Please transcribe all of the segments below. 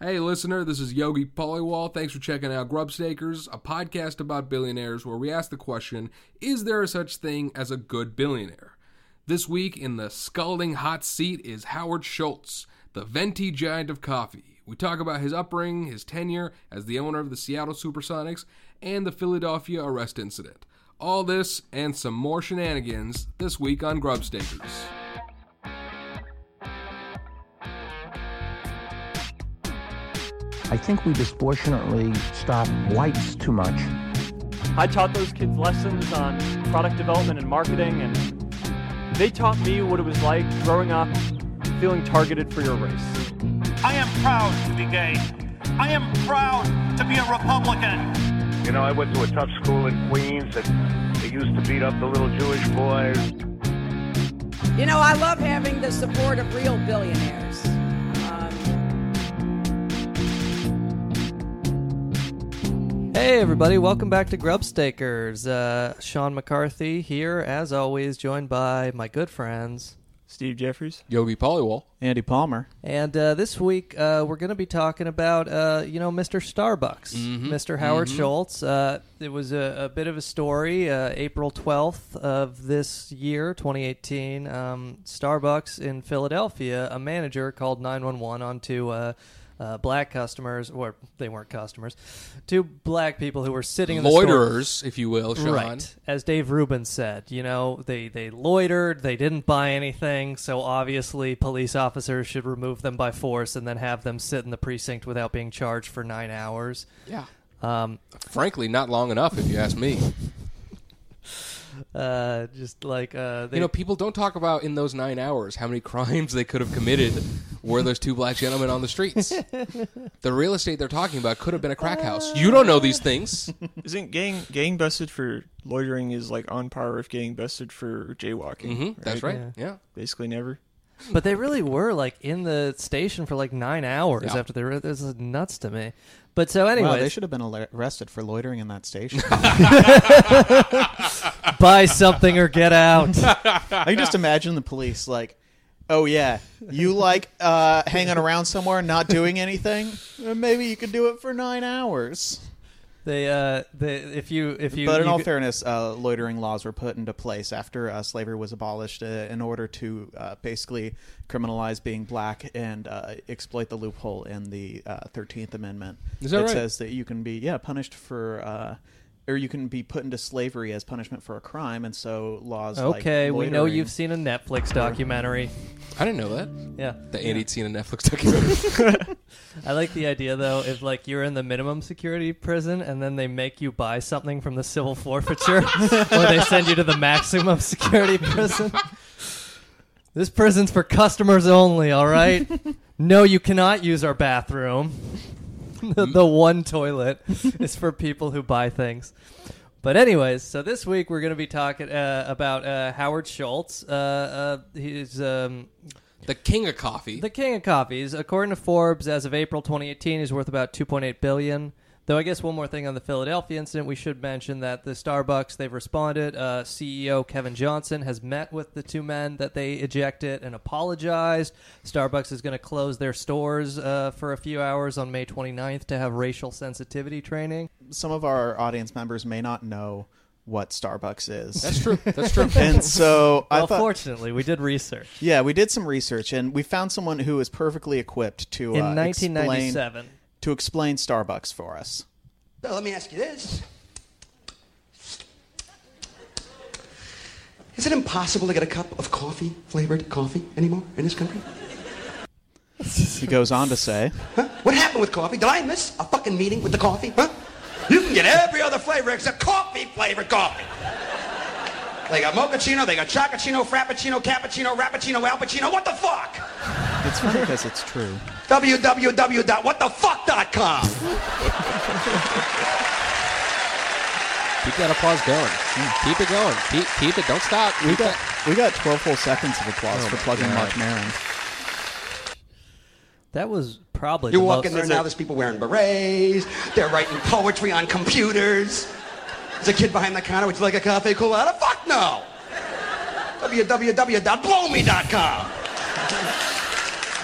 Hey, listener, this is Yogi Polywall. Thanks for checking out Grubstakers, a podcast about billionaires where we ask the question Is there a such thing as a good billionaire? This week in the scalding hot seat is Howard Schultz, the venti giant of coffee. We talk about his upbringing, his tenure as the owner of the Seattle Supersonics, and the Philadelphia arrest incident. All this and some more shenanigans this week on Grubstakers. I think we disproportionately stop whites too much. I taught those kids lessons on product development and marketing, and they taught me what it was like growing up feeling targeted for your race. I am proud to be gay. I am proud to be a Republican. You know, I went to a tough school in Queens and they used to beat up the little Jewish boys. You know, I love having the support of real billionaires. Hey everybody, welcome back to Grubstakers. Uh, Sean McCarthy here, as always, joined by my good friends. Steve Jeffries. Yogi Polywall. Andy Palmer. And uh, this week uh, we're going to be talking about, uh, you know, Mr. Starbucks, Mr. Howard Schultz. Uh, it was a, a bit of a story. Uh, April 12th of this year, 2018, um, Starbucks in Philadelphia, a manager called 911 onto uh, uh, black customers, or they weren't customers, two black people who were sitting in the store. Loiterers, if you will, Sean. Right. As Dave Rubin said, you know, they, they loitered, they didn't buy anything, so obviously police officers should remove them by force and then have them sit in the precinct without being charged for nine hours. Yeah. Um, Frankly, not long enough, if you ask me. Uh, just like, uh, they, You know, people don't talk about in those nine hours how many crimes they could have committed were those two black gentlemen on the streets. the real estate they're talking about could have been a crack house. You don't know these things. Isn't getting getting busted for loitering is like on par with getting busted for jaywalking? hmm That's right. Yeah. Yeah. Basically never. But they really were like in the station for like nine hours Yeah. after they were, this is nuts to me. But so anyway, Wow, they should have been al- arrested for loitering in that station. buy something or get out. I can just imagine the police like, "Oh yeah, you like uh, hanging around somewhere, and not doing anything? Uh, maybe you could do it for nine hours." They, uh, they, if you, if you, but in you all fairness, uh, loitering laws were put into place after uh, slavery was abolished uh, in order to uh, basically criminalize being black and uh, exploit the loophole in the uh, Thirteenth Amendment. Is that it right? says that you can be yeah punished for. Uh, or you can be put into slavery as punishment for a crime, and so laws. like Okay, we know you've seen a Netflix documentary. I didn't know that. Yeah, That Andy'd seen a Netflix documentary. I like the idea though. If like you're in the minimum security prison and then they make you buy something from the civil forfeiture, or they send you to the maximum security prison. This prison's for customers only. All right. No, you cannot use our bathroom. the, the one toilet is for people who buy things. But anyways, so this week we're going to be talking uh, about uh, Howard Schultz. Uh, uh, he's um, the king of coffee. the king of coffees, according to Forbes, as of April 2018, is worth about 2.8 billion. Though I guess one more thing on the Philadelphia incident, we should mention that the Starbucks they've responded. Uh, CEO Kevin Johnson has met with the two men that they ejected and apologized. Starbucks is going to close their stores uh, for a few hours on May 29th to have racial sensitivity training. some of our audience members may not know what Starbucks is. That's true. That's true. and so I Well, thought, fortunately, we did research yeah, we did some research, and we found someone who is perfectly equipped to in uh, explain 1997. to explain Starbucks for us. So let me ask you this. Is it impossible to get a cup of coffee, flavored coffee, anymore in this country? He goes on to say, Huh? What happened with coffee? Did I miss a fucking meeting with the coffee? Huh? You can get every other flavor except coffee flavored coffee. They got mochaccino, they got chocochino, frappuccino, cappuccino, rappuccino, alpuccino. What the fuck? "It's funny because it's true." www.whatthefuck.com. keep that applause going. Keep it going. Keep, keep it. Don't stop. We got that- we got 12 full seconds of applause Oh for plugging God. Marc Maron. That was probably You the walk most, in there now, there's people wearing berets. They're writing poetry on computers. There's a kid behind the counter. Would you like a cafe colada? Fuck no. www.blowme.com.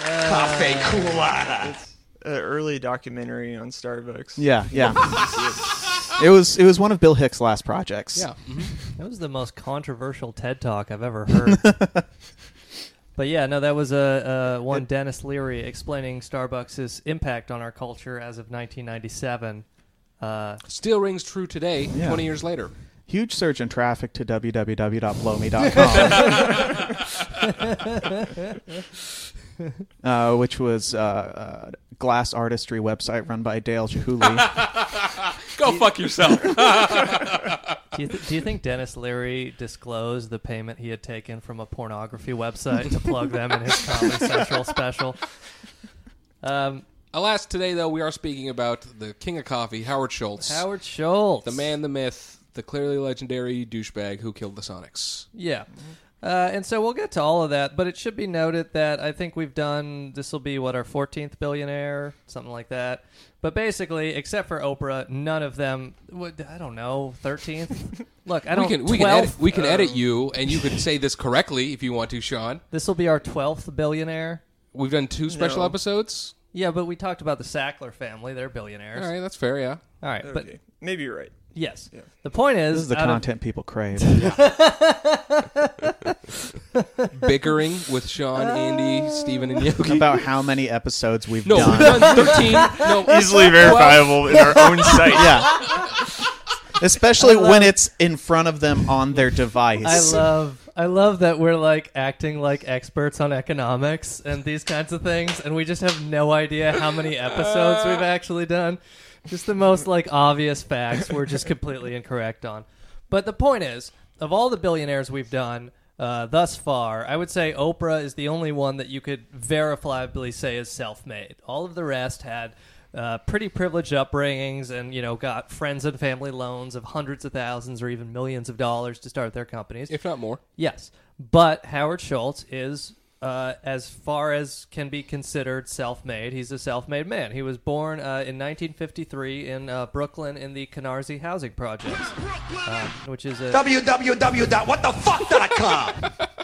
Uh, cafe colada. an early documentary on Starbucks. Yeah, yeah. it was it was one of Bill Hicks' last projects. Yeah. Mm-hmm. That was the most controversial TED talk I've ever heard. but yeah, no, that was a uh, one Denis Leary explaining Starbucks' impact on our culture as of 1997. Uh, Still rings true today, Yeah. 20 years later. Huge surge in traffic to www.blowme.com. uh, which was uh, a glass artistry website run by Dale Chihuly. Go fuck yourself. do, you th- do you think Denis Leary disclosed the payment he had taken from a pornography website to plug them in his Comedy Central special? Um, Alas, today, though, we are speaking about the king of coffee, Howard Schultz. Howard Schultz. The man, the myth, the clearly legendary douchebag who killed the Sonics. Yeah. Uh, and so we'll get to all of that, but it should be noted that I think we've done this will be what our 14th billionaire, something like that. But basically, except for Oprah, none of them. What, I don't know, 13th. Look, I we don't. can we can edit, we can edit you, and you can say this correctly if you want to, Sean. This will be our 12th billionaire. We've done two special No. episodes. Yeah, but we talked about the Sackler family; they're billionaires. All right, that's fair. Yeah. All right, but Okay. Maybe you're right. Yes, the point is, This is the out of- content people crave. Bickering with Sean, Andy, Steven, and Yogi. About how many episodes we've no, done. we've done thirteen. No, Easily verifiable in our own site. yeah. Especially when it's in front of them on their device. I love I love that we're like acting like experts on economics and these kinds of things and we just have no idea how many episodes we've actually done. Just the most like obvious facts we're just completely incorrect on. But the point is, of all the billionaires we've done uh, thus far, I would say Oprah is the only one that you could verifiably say is self-made. All of the rest had uh, pretty privileged upbringings and you know got friends and family loans of hundreds of thousands or even millions of dollars to start their companies if not more. yes but howard schultz is uh, as far as can be considered self-made he's a self-made man he was born uh, in 1953 in uh, brooklyn in the canarsie housing projects uh, which is a www.whatthefuck.com.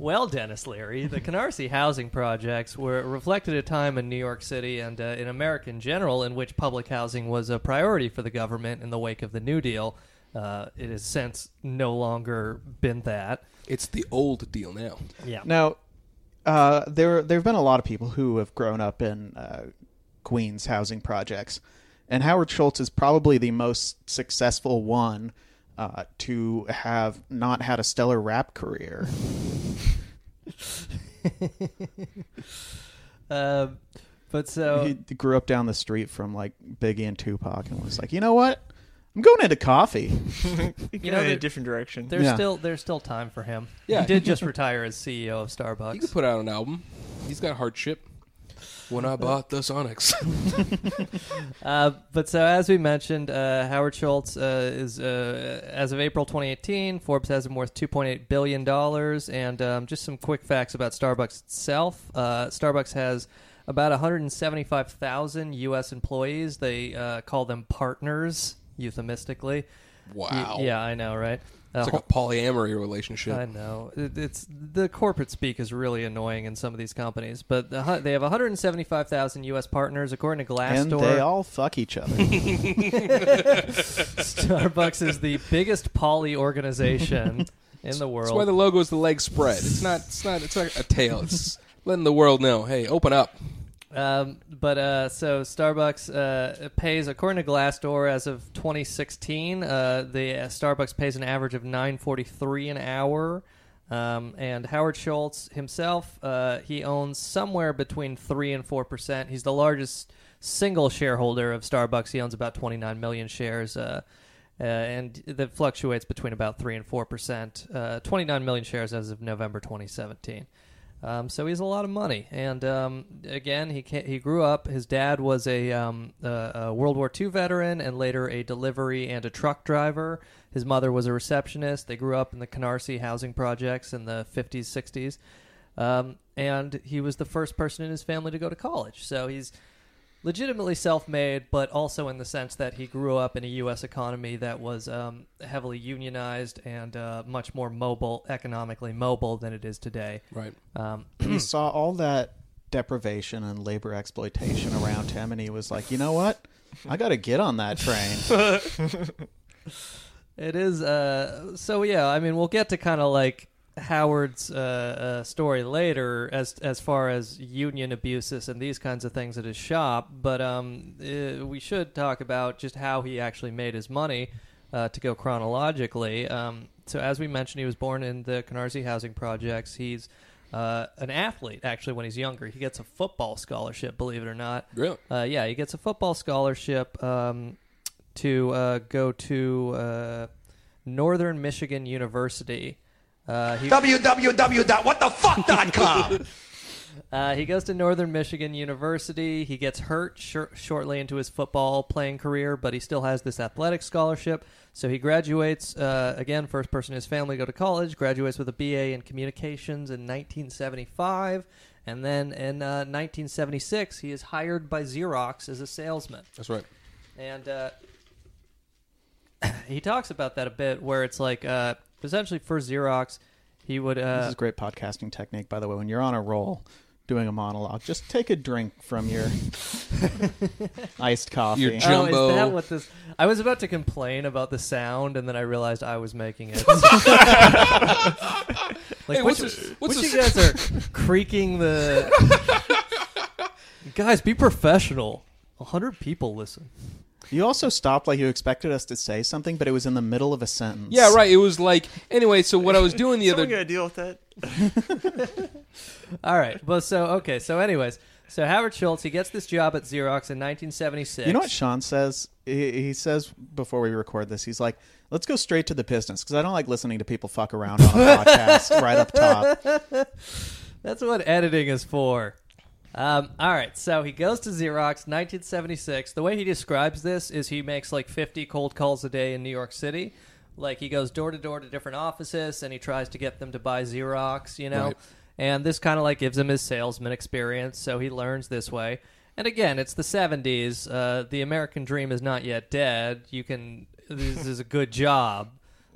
Well, Denis Leary, the Canarsie housing projects were reflected a time in New York City and uh, in America in general in which public housing was a priority for the government in the wake of the New Deal. Uh, it has since no longer been that. It's the old deal now. Yeah. Now, uh, there there have been a lot of people who have grown up in uh, Queens housing projects, and Howard Schultz is probably the most successful one uh, to have not had a stellar rap career. Um, but so he grew up down the street from like Biggie and Tupac, and was like, you know what? I'm going into coffee. You know, know, in a different direction. there's Yeah. still there's still time for him. Yeah. He did just retire as CEO of Starbucks. You could put out an album. He's got hardship. When I bought the Sonics. Uh, but so as we mentioned, uh, Howard Schultz uh, is uh, as of April 2018, Forbes has him worth 2.8 billion dollars. And um, just some quick facts about Starbucks itself. Uh, Starbucks has about 175,000 U.S. employees. They uh, call them partners, euphemistically. Wow. Y- yeah, I know, right? Uh, It's like a polyamory relationship. I know It- it's the corporate speak is really annoying in some of these companies, but the, hu- they have 175,000 U.S. partners according to and Glassdoor. they all fuck each other. Starbucks is the biggest poly organization in the world. That's why the logo is the leg spread. It's not. It's not. It's like a tail. It's letting the world know. Hey, open up. Um, but uh, so Starbucks uh, pays, according to Glassdoor, as of 2016, uh, the uh, Starbucks pays an average of 9.43 an hour. Um, and Howard Schultz himself, uh, he owns somewhere between three and four percent. He's the largest single shareholder of Starbucks. He owns about 29 million shares. Uh, uh, and that fluctuates between about three and four percent. Uh, 29 million shares as of November 2017. Um, so he has a lot of money, and um, again, he he grew up. His dad was a, um, a, a World War II veteran, and later a delivery and a truck driver. His mother was a receptionist. They grew up in the Canarsie housing projects in the 50s, 60s, um, and he was the first person in his family to go to college. So he's legitimately self-made, but also in the sense that he grew up in a U.S. economy that was um, heavily unionized and uh, much more mobile, economically mobile than it is today. Right. Um, he saw all that deprivation and labor exploitation around him, and he was like, you know what? I got to get on that train. It is. Uh, so yeah, I mean, we'll get to kind of like Howard's uh, uh, story later, as as far as union abuses and these kinds of things at his shop. But um, uh, we should talk about just how he actually made his money. Uh, to go chronologically, um, so as we mentioned, he was born in the Canarsie housing projects. He's uh, an athlete actually when he's younger. He gets a football scholarship, believe it or not. Really? Uh, yeah, he gets a football scholarship um, to uh, go to uh, Northern Michigan University. Uh, he, www.whatthefuck.com. uh, he goes to Northern Michigan University. He gets hurt shor- shortly into his football playing career, but he still has this athletic scholarship. So he graduates, uh, again, first person in his family to go to college, graduates with a BA in communications in 1975. And then in uh, 1976, he is hired by Xerox as a salesman. That's right. And uh, he talks about that a bit, where it's like uh, essentially for Xerox, he would. Uh, this is a great podcasting technique, by the way. When you're on a roll doing a monologue, just take a drink from your iced coffee. Your Oh, jumbo. is that what this? I was about to complain about the sound, and then I realized I was making it. like, Hey, which, what's this- what's which this- you guys are creaking the? guys, be professional. A hundred people listen. You also stopped like you expected us to say something, but it was in the middle of a sentence. Yeah, right. It was like anyway. So what I was doing the other got to deal with that. All right. Well, so okay. So, anyways, so Howard Schultz he gets this job at Xerox in 1976. You know what Sean says? He, he says before we record this, he's like, "Let's go straight to the business," because I don't like listening to people fuck around on a podcast right up top. That's what editing is for. Um, all right, so he goes to Xerox, 1976. The way he describes this is he makes like 50 cold calls a day in New York City. Like he goes door to door to different offices and he tries to get them to buy Xerox, you know. Right. And this kind of like gives him his salesman experience, so he learns this way. And again, it's the 70s. Uh, the American dream is not yet dead. You can. This is a good job.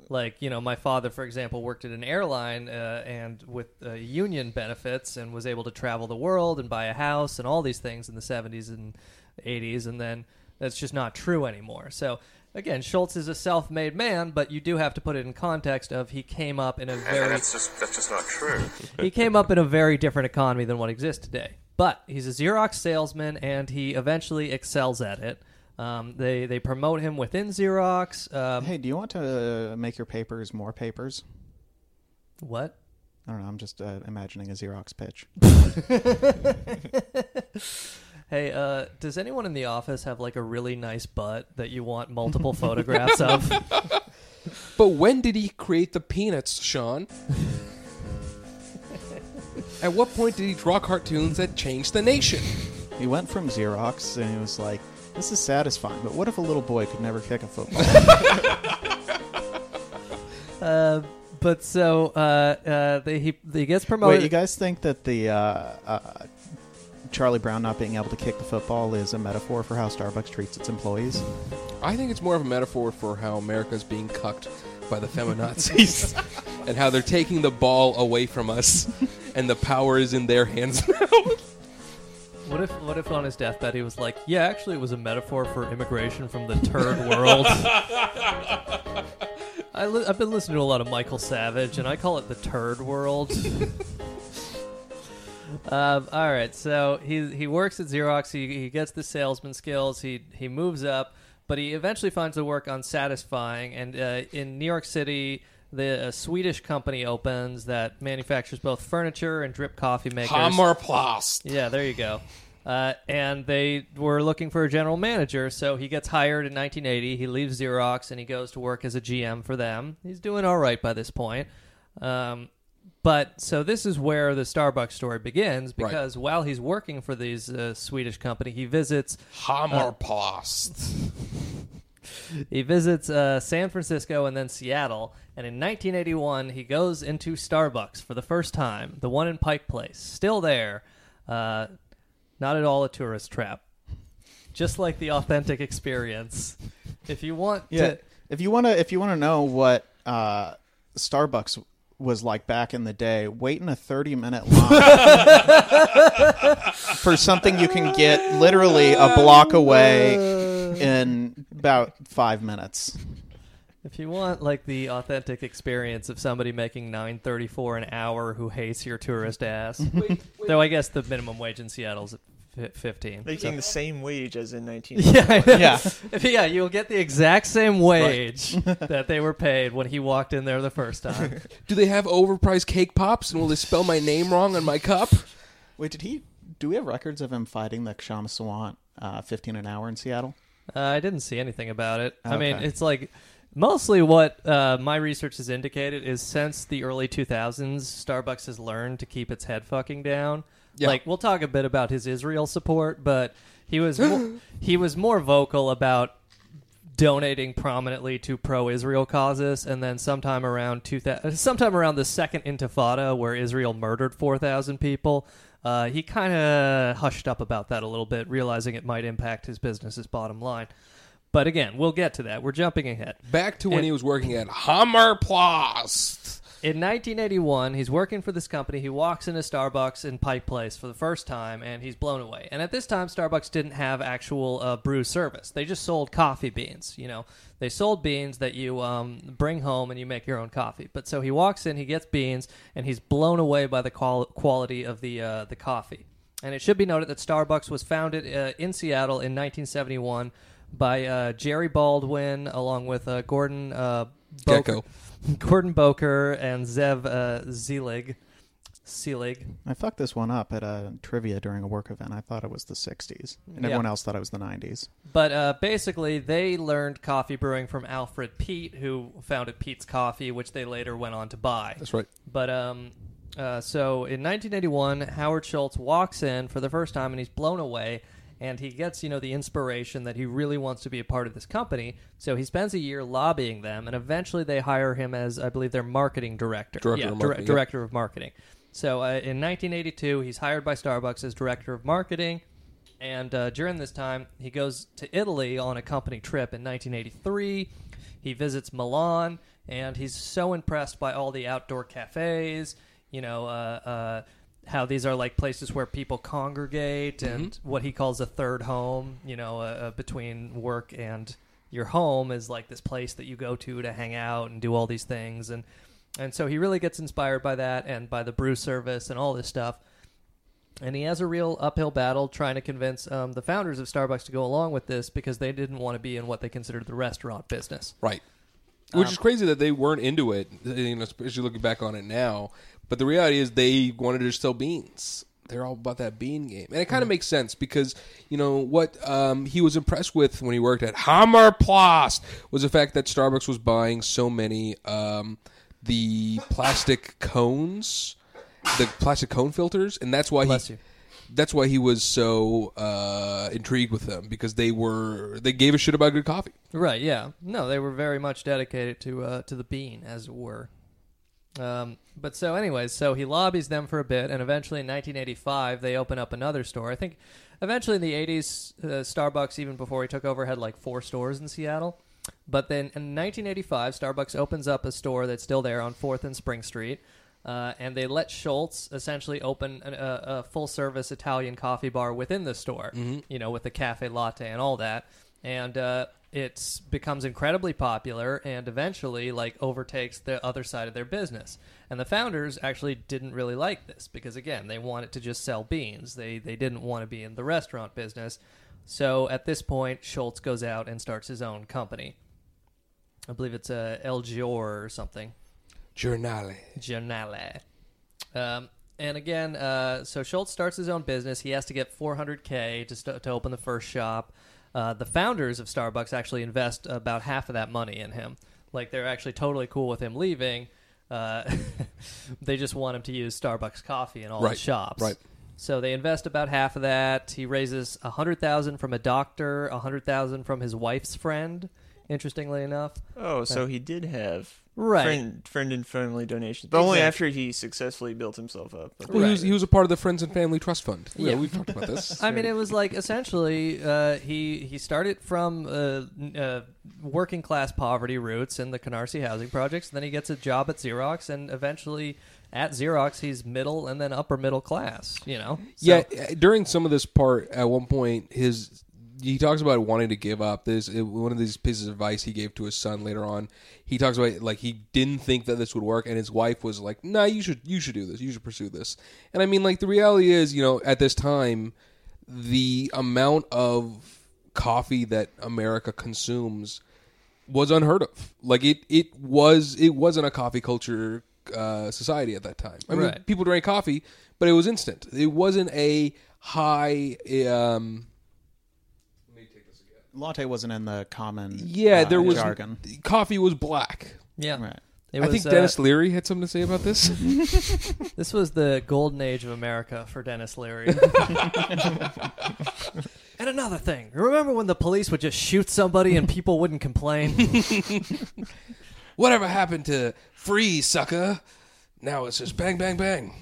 Like you know, my father, for example, worked at an airline uh, and with uh, union benefits, and was able to travel the world and buy a house and all these things in the '70s and '80s. And then that's just not true anymore. So again, Schultz is a self-made man, but you do have to put it in context of he came up in a very that's just that's just not true. he came up in a very different economy than what exists today. But he's a Xerox salesman, and he eventually excels at it. Um, they they promote him within Xerox. Um, Hey, do you want to uh, make your papers more papers? what? I don't know. I'm just uh, imagining a Xerox pitch. Hey, uh, does anyone in the office have like a really nice butt that you want multiple photographs of? But when did he create the peanuts, Sean? At what point did he draw cartoons that changed the nation? He went from Xerox and he was like, "This is satisfying, but what if a little boy could never kick a football?" uh, but so uh, uh, they, he he gets promoted. Wait, you guys think that the uh, uh, Charlie Brown not being able to kick the football is a metaphor for how Starbucks treats its employees? I think it's more of a metaphor for how America's being cucked by the feminazis and how they're taking the ball away from us and the power is in their hands now. What if what if on his deathbed he was like, yeah, actually it was a metaphor for immigration from the turd world. I li- I've been listening to a lot of Michael Savage, and I call it the turd world. um, all right, so he he works at Xerox. He, he gets the salesman skills. He he moves up, but he eventually finds the work unsatisfying. And uh, in New York City, the a Swedish company opens that manufactures both furniture and drip coffee makers. Hammarplast. Yeah, there you go. Uh, and they were looking for a general manager, so he gets hired in 1980. He leaves Xerox and he goes to work as a GM for them. He's doing all right by this point. Um, but so this is where the Starbucks story begins because while he's working for these uh, Swedish company, he visits Hammarplast. he visits uh, San Francisco and then Seattle. And in 1981, he goes into Starbucks for the first time, the one in Pike Place, still there. Uh, not at all a tourist trap. Just like the authentic experience. If you want Yeah. to. If you want to, if you want to know what uh, Starbucks was like back in the day, wait in a 30 minute line for something you can get literally a block away in about five minutes. If you want like the authentic experience of somebody making nine thirty four an hour who hates your tourist ass, though I guess the minimum wage in Seattle's at fi- fifteen. Making so- the same wage as in 19. Yeah, Yeah. If- yeah, you'll get the exact same wage that they were paid when he walked in there the first time. Do they have overpriced cake pops? And will they spell my name wrong on my cup? Wait, did he? Do we have records of him fighting the Kshama Sawant uh, 15 an hour in Seattle? Uh, I didn't see anything about it. I mean, Okay. it's like mostly what uh, my research has indicated is since the early 2000s, Starbucks has learned to keep its head fucking down. Yeah. Like we'll talk a bit about his Israel support, but he was mo- he was more vocal about donating prominently to pro-Israel causes, and then sometime around 2000, sometime around the second Intifada, where Israel murdered 4,000 people, uh, he kind of hushed up about that a little bit, realizing it might impact his business's bottom line. But again, we'll get to that. We're jumping ahead. Back to when And- he was working at Hammarplast. In 1981, he's working for this company. He walks into Starbucks in Pike Place for the first time, and he's blown away. And at this time, Starbucks didn't have actual uh, brew service. They just sold coffee beans. You know, they sold beans that you um, bring home and you make your own coffee. But so he walks in, he gets beans, and he's blown away by the qual- quality of the uh, the coffee. And it should be noted that Starbucks was founded uh, in Seattle in 1971 by uh, Jerry Baldwin, along with uh, Gordon uh, Bowker- Gecko. Gordon Bowker and Zev uh, Zelig. Selig. I fucked this one up at a trivia during a work event. I thought it was the 60s, and Yeah. everyone else thought it was the 90s. But uh, basically, they learned coffee brewing from Alfred Peet, who founded Peet's Coffee, which they later went on to buy. That's right. But um, uh, so in 1981, Howard Schultz walks in for the first time, and he's blown away. And he gets, you know, the inspiration that he really wants to be a part of this company. So he spends a year lobbying them, and eventually they hire him as, I believe, their marketing director. Director yeah, of dir- marketing, yeah. director of marketing. So uh, in 1982, he's hired by Starbucks as director of marketing. And uh, during this time, he goes to Italy on a company trip in 1983. He visits Milan, and he's so impressed by all the outdoor cafes, you know, uh, uh, how these are like places where people congregate and what he calls a third home, you know, uh, uh, between work and your home is like this place that you go to to hang out and do all these things. And, and so he really gets inspired by that and by the brew service and all this stuff and he has a real uphill battle trying to convince um, the founders of Starbucks to go along with this because they didn't want to be in what they considered the restaurant business. Right. Which Um, is crazy that they weren't into it, you know, especially looking back on it now. But the reality is they wanted to sell beans. They're all about that bean game. And it kind of makes sense because, you know, what um, he was impressed with when he worked at Hammer Hammarplast was the fact that Starbucks was buying so many um, the plastic cones, the plastic cone filters, and that's why Bless he you. that's why he was so uh, intrigued with them because they were they gave a shit about good coffee. Right? Yeah. No, they were very much dedicated to uh, to the bean, as it were. Um, but so, anyways, so he lobbies them for a bit, and eventually in 1985 they open up another store. I think eventually in the 80s, uh, Starbucks, even before he took over, had like four stores in Seattle. But then in 1985, Starbucks opens up a store that's still there on Fourth and Spring Street. Uh, and they let Schultz essentially open a, a, a full service Italian coffee bar within the store, you know, with the cafe latte and all that. And uh, it becomes incredibly popular and eventually like overtakes the other side of their business. And the founders actually didn't really like this because again, they wanted to just sell beans. They they didn't want to be in the restaurant business. So at this point, Schultz goes out and starts his own company. I believe it's a El Gior or something. Giornale. Giornale. Um, and again, uh, so Schultz starts his own business. He has to get 400k to st- to open the first shop. Uh, the founders of Starbucks actually invest about half of that money in him. Like they're actually totally cool with him leaving. Uh, they just want him to use Starbucks coffee in all Right, the shops. right. So they invest about half of that. He raises a hundred thousand from a doctor, a hundred thousand from his wife's friend, Interestingly enough. Oh, so he did have Right. friend, friend and family donations, but only after he successfully built himself up. Well, he, was, he was a part of the Friends and Family Trust Fund. Yeah, Yeah. we've talked about this. I mean, it was like essentially uh, he he started from uh, n- uh, working class poverty roots in the Canarsie housing projects. Then he gets a job at Xerox, and eventually at Xerox he's middle and then upper middle class. You know, So- yeah, uh, during some of this part, at one point, his he talks about wanting to give up. This one of these pieces of advice he gave to his son later on. He talks about like he didn't think that this would work, and his wife was like, "Nah, you should you should do this. You should pursue this." And I mean, like the reality is, you know, at this time, the amount of coffee that America consumes was unheard of. Like it, it was, it wasn't a coffee culture uh, society at that time. I mean, Right. people drank coffee, but it was instant. It wasn't a high. Um, Latte wasn't in the common yeah, uh, there was jargon. coffee was black. yeah. Right. It I was, think uh, Denis Leary had something to say about this. This was the golden age of America for Denis Leary. and another thing, remember when the police would just shoot somebody and people wouldn't complain? Whatever happened to free sucker? Now it's just bang, bang, bang.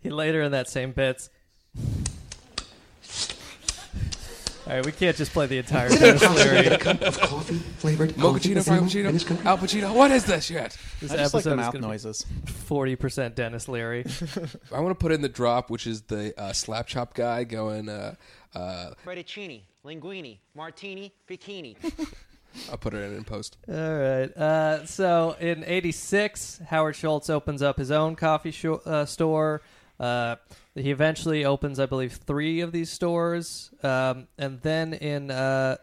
he later in that same bits. All right, we can't just play the entire Denis Leary. of coffee flavored Mochaccino, Frappuccino, Al Pacino. What is this yet? This I just like the episode is mouth noises. Forty percent Denis Leary. I want to put in the drop, which is the uh, slap chop guy going. Uh, uh, Fettuccine, linguine, martini, bikini. I'll put it in in post. All right. Uh, so in '86, Howard Schultz opens up his own coffee sho- uh, store. Uh, he eventually opens, I believe, three of these stores, um, and then in uh,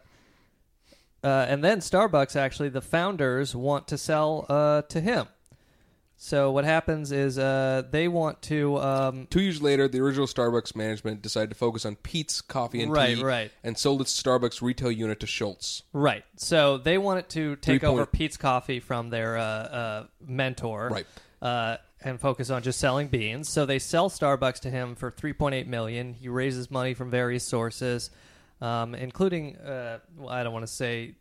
uh, and then Starbucks actually, the founders want to sell uh, to him. So what happens is uh, they want to um, Two years later, the original Starbucks management decided to focus on Peet's Coffee and Right, Tea, right. and sold its Starbucks retail unit to Schultz. Right. So they wanted to take Three point- over Peet's Coffee from their uh, uh, mentor, Right. And focus on just selling beans. So they sell Starbucks to him for 3.8 million. He raises money from various sources, um, including uh, well, I don't want to say.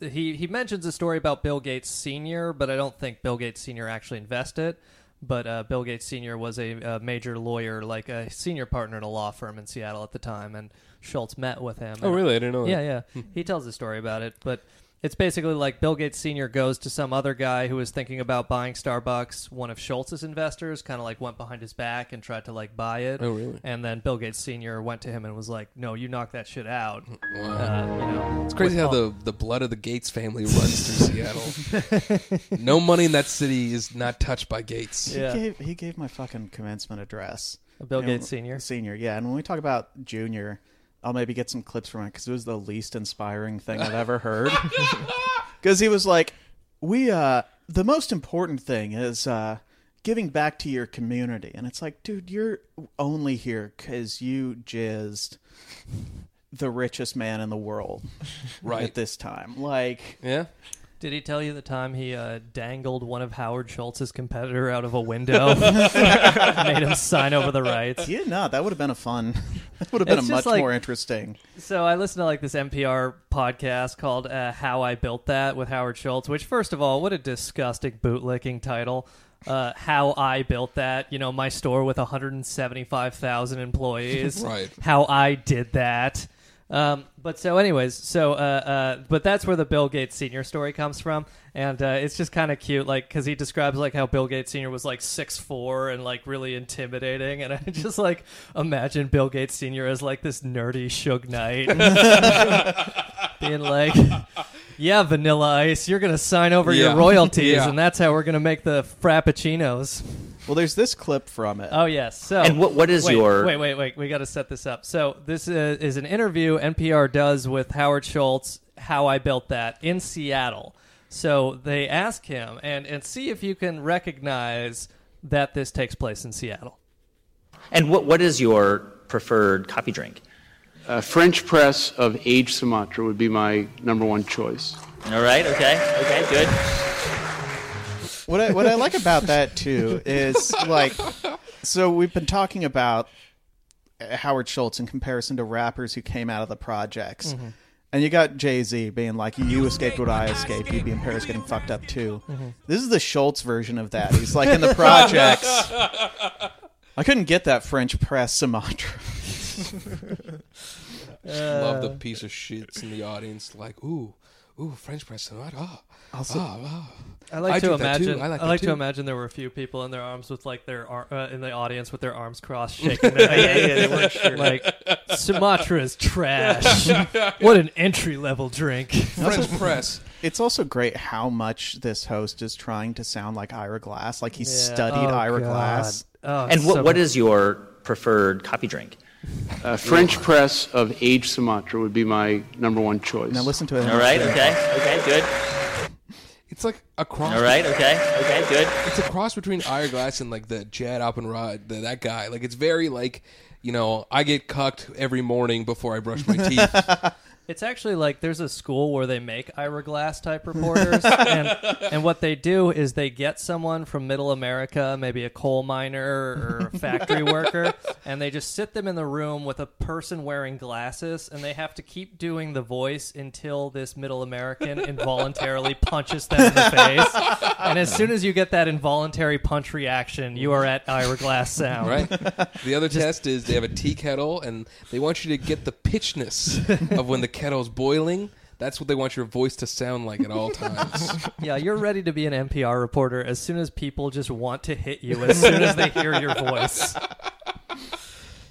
He he mentions a story about Bill Gates Senior, but I don't think Bill Gates Senior actually invested. But uh, Bill Gates Senior was a, a major lawyer, like a senior partner in a law firm in Seattle at the time, and Schultz met with him. Oh, And- really? I didn't know that. Yeah, yeah. he tells a story about it, but it's basically like Bill Gates Sr. goes to some other guy who was thinking about buying Starbucks. One of Schultz's investors kind of like went behind his back and tried to like buy it. Oh, really? And then Bill Gates Sr. went to him and was like, "No, you knock that shit out." Wow. Uh, you know, It's crazy how all- the, the blood of the Gates family runs through Seattle. no money in that city is not touched by Gates. Yeah. He gave he gave my fucking commencement address. Bill You know, Gates Sr.? Senior, yeah. And when we talk about Junior, I'll maybe get some clips from it because it was the least inspiring thing I've ever heard. Because he was like, "We uh, the most important thing is uh, giving back to your community," and it's like, dude, you're only here because you jizzed the richest man in the world Right. at this time. Like, Yeah. Did he tell you the time he uh, dangled one of Howard Schultz's competitor out of a window, made him sign over the rights? yeah, no, that would have been a fun. That would have been It's a just much like- more interesting. So I listened to like this NPR podcast called uh, "How I Built That" with Howard Schultz. Which, first of all, what a disgusting bootlicking title. Uh, how I built that, you know, my store with 175,000 employees. Right. How I did that. Um, but so, anyways, so uh, uh, but that's where the Bill Gates Senior story comes from, and uh, it's just kind of cute, like because he describes like how Bill Gates Senior was like six four and like really intimidating, and I just like imagine Bill Gates Senior as like this nerdy Suge Knight, being like, "Yeah, Vanilla Ice, you're gonna sign over Yeah. your royalties, Yeah. and that's how we're gonna make the frappuccinos." Well, there's this clip from it. Oh yes. So And what- what is wait, your- wait? Wait, wait. We got to set this up. So this uh, is an interview NPR does with Howard Schultz. How I built that in Seattle. So they ask him and and see if you can recognize that this takes place in Seattle. And what what is your preferred coffee drink? Uh, French press of aged Sumatra would be my number one choice. All right. Okay. Okay. Good. What I what I like about that too is like so we've been talking about uh, Howard Schultz in comparison to rappers who came out of the projects. Mhm. And you got Jay Z being like, "You escaped what I escaped. You'd be in Paris getting fucked up too." Mhm. This is the Schultz version of that. He's like in the projects. I couldn't get that French press Sumatra. Love the piece of shits in the audience. Like, ooh, ooh, French press. Oh, Also- oh, oh. I like to drink that too. imagine. I like, I like to imagine there were a few people in their arms with like their ar- uh, in the audience with their arms crossed, shaking their Yeah, yeah, head. yeah, sure. Like Sumatra is trash. what an entry level drink. French press. It's also great how much this host is trying to sound like Ira Glass, like he Yeah. studied Oh, Ira God. Glass. Oh, And what, so what is your preferred coffee drink? Uh, French press of aged Sumatra would be my number one choice. Now listen to it. All right, okay, okay, good. It's like a cross. All right, okay, okay, good. It's a cross between Glass and like the Jad Abumrad, the, that guy. Like it's very like, you know, I get cucked every morning before I brush my teeth. It's actually like there's a school where they make Ira Glass type reporters, and, and what they do is they get someone from Middle America, maybe a coal miner or a factory worker, and they just sit them in the room with a person wearing glasses, and they have to keep doing the voice until this Middle American involuntarily punches them in the face. And as soon as you get that involuntary punch reaction, you are at Ira Glass sound. right? The other test is they have a tea kettle and they want you to get the pitchness of when the kettle's boiling. That's what they want your voice to sound like at all times. Yeah, you're ready to be an NPR reporter as soon as people just want to hit you as soon as they hear your voice.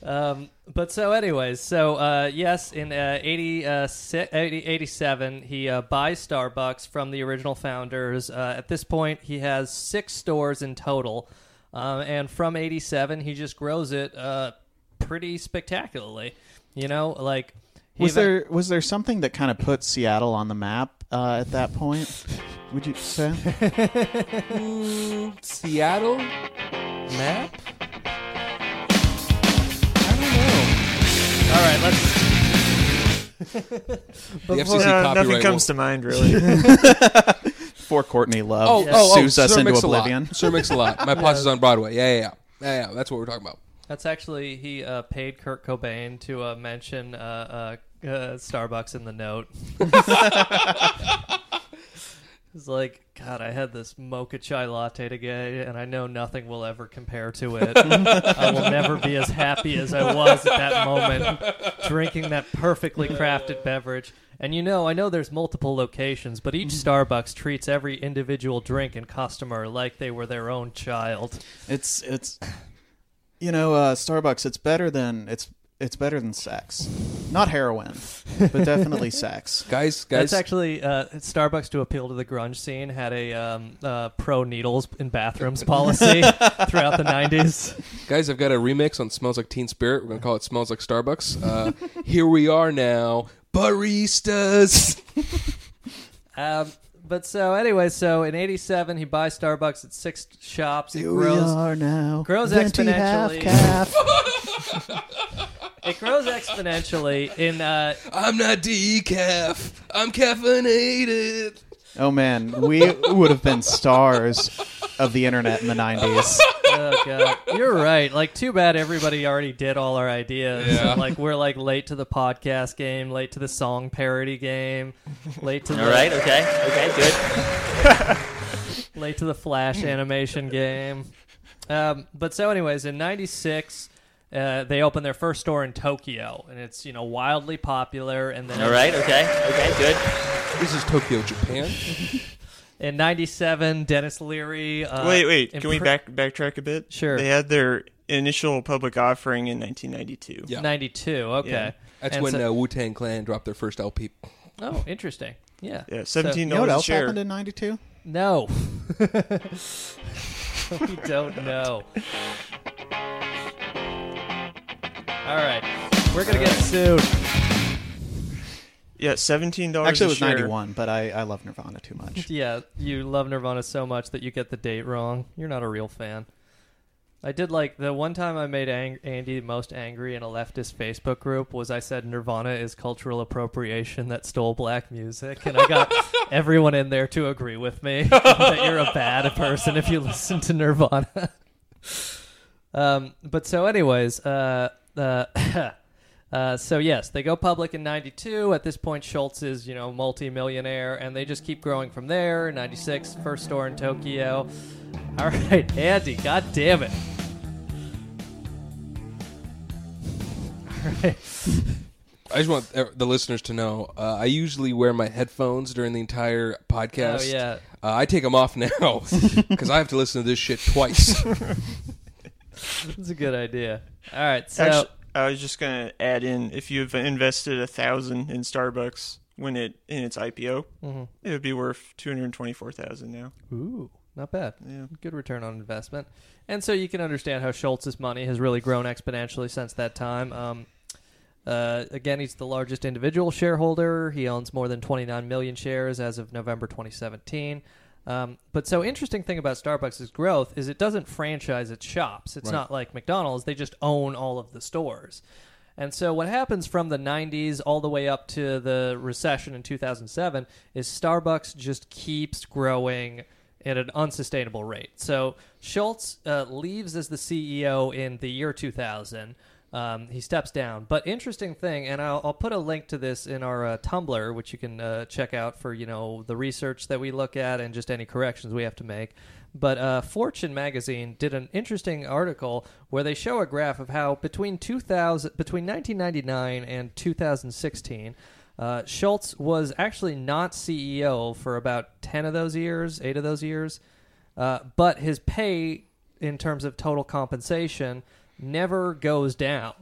Um, but so, anyways, so uh, yes, in uh, 80, uh, si- 80, 87, he uh, buys Starbucks from the original founders. Uh, at this point, he has six stores in total. Um, and from 87, he just grows it uh, pretty spectacularly. You know, like. He Was eva- there was there something that kind of put Seattle on the map uh, at that point? Would you say? Mm, Seattle? map? I don't know. All right, let's. The Before- FCC No, copyright nothing will- comes to mind really. For Courtney Love Oh, oh, oh, sues us Sir into Mix-a-Lot. oblivion. Sir Mix-a-Lot. My posse's on Broadway. Yeah, yeah, yeah. Yeah, yeah. That's what we're talking about. That's actually he uh, paid Kurt Cobain to uh, mention uh, uh, Starbucks in the note. It's like, God, I had this mocha chai latte today, and I know nothing will ever compare to it. I will never be as happy as I was at that moment, drinking that perfectly crafted beverage. And you know, I know there's multiple locations, but each Starbucks treats every individual drink and customer like they were their own child. It's it's you know uh, Starbucks. It's better than it's it's better than sex, not heroin, but definitely sex. Guys, guys. That's actually uh, Starbucks to appeal to the grunge scene had a um, uh, pro needles in bathrooms policy throughout the '90s. Guys, I've got a remix on Smells Like Teen Spirit. We're going to call it Smells Like Starbucks. Uh, here we are now. Baristas. Um, but so anyway, so in '87 he buys Starbucks at six shops. It Here we grows, are now. grows venti half exponentially. calf. It grows exponentially in. Uh, I'm not decaf. I'm caffeinated. oh man, we would have been stars of the internet in the '90s. oh god, you're right. Like, too bad everybody already did all our ideas. Yeah. And, like, we're like late to the podcast game, late to the song parody game, late to the All right, okay, okay, good. late to the Flash animation game. Um, but so, anyways, in '96, uh, they opened their first store in Tokyo, and it's you know wildly popular. And then All right, okay, okay, good. This is Tokyo, Japan. in '97, Denis Leary. Uh, wait, wait. Can we impr- back backtrack a bit? Sure. They had their initial public offering in 1992. Yeah. '92. Okay, Yeah. That's And when so- uh, Wu Tang Clan dropped their first LP. oh, interesting. Yeah. Yeah, So- seventeen You know what else share. happened in '92? No. we don't know. All right. We're going to get sued. Yeah, seventeen dollars. Actually, it was share. '91, but I, I love Nirvana too much. Yeah, you love Nirvana so much that you get the date wrong. You're not a real fan. I did like the one time I made Ang- Andy most angry in a leftist Facebook group was I said Nirvana is cultural appropriation that stole black music, and I got everyone in there to agree with me that you're a bad person if you listen to Nirvana. um, but so, anyways, uh, uh, Uh, so yes, they go public in '92. At this point, Schultz is you know multi-millionaire, and they just keep growing from there. '96, first store in Tokyo. All right, Andy. God damn it. All right. I just want the listeners to know uh, I usually wear my headphones during the entire podcast. Oh, yeah. Uh, I take them off now because I have to listen to this shit twice. That's a good idea. All right, so Actually, I was just gonna add in if you've invested a thousand in Starbucks when it in its IPO, Mhm. it would be worth two hundred twenty four thousand now. Ooh, not bad. Yeah. Good return on investment. And so you can understand how Schultz's money has really grown exponentially since that time. Um, uh, again, he's the largest individual shareholder. He owns more than 29 million shares as of November 2017. Um, but so interesting thing about Starbucks' growth is it doesn't franchise its shops. It's Right. not like McDonald's; they just own all of the stores. And so what happens from the 90s all the way up to the recession in 2007 is Starbucks just keeps growing at an unsustainable rate. So Schultz uh, leaves as the CEO in the year 2000. Um, he steps down. But interesting thing, and I'll, I'll put a link to this in our uh, Tumblr, which you can uh, check out for you know the research that we look at and just any corrections we have to make. But uh, Fortune magazine did an interesting article where they show a graph of how between 2000, between 1999 and 2016, uh, Schultz was actually not CEO for about 10 of those years, eight of those years, uh, but his pay in terms of total compensation never goes down.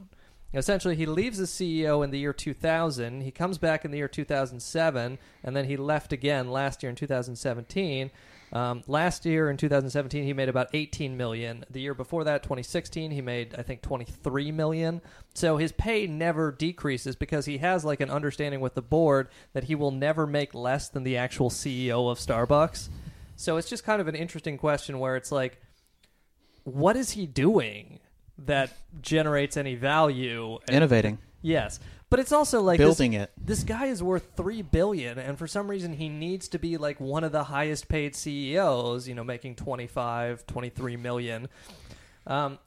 Essentially, he leaves as CEO in the year 2000. He comes back in the year 2007, and then he left again last year in 2017. Um, last year in 2017, he made about 18 million. The year before that, 2016, he made I think 23 million. So his pay never decreases because he has like an understanding with the board that he will never make less than the actual CEO of Starbucks. So it's just kind of an interesting question where it's like, what is he doing that generates any value? And- Innovating. Yes, but it's also like Building this, it. This guy is worth three billion, and for some reason he needs to be like one of the highest paid CEOs. You know, making 25, 23 million. Um,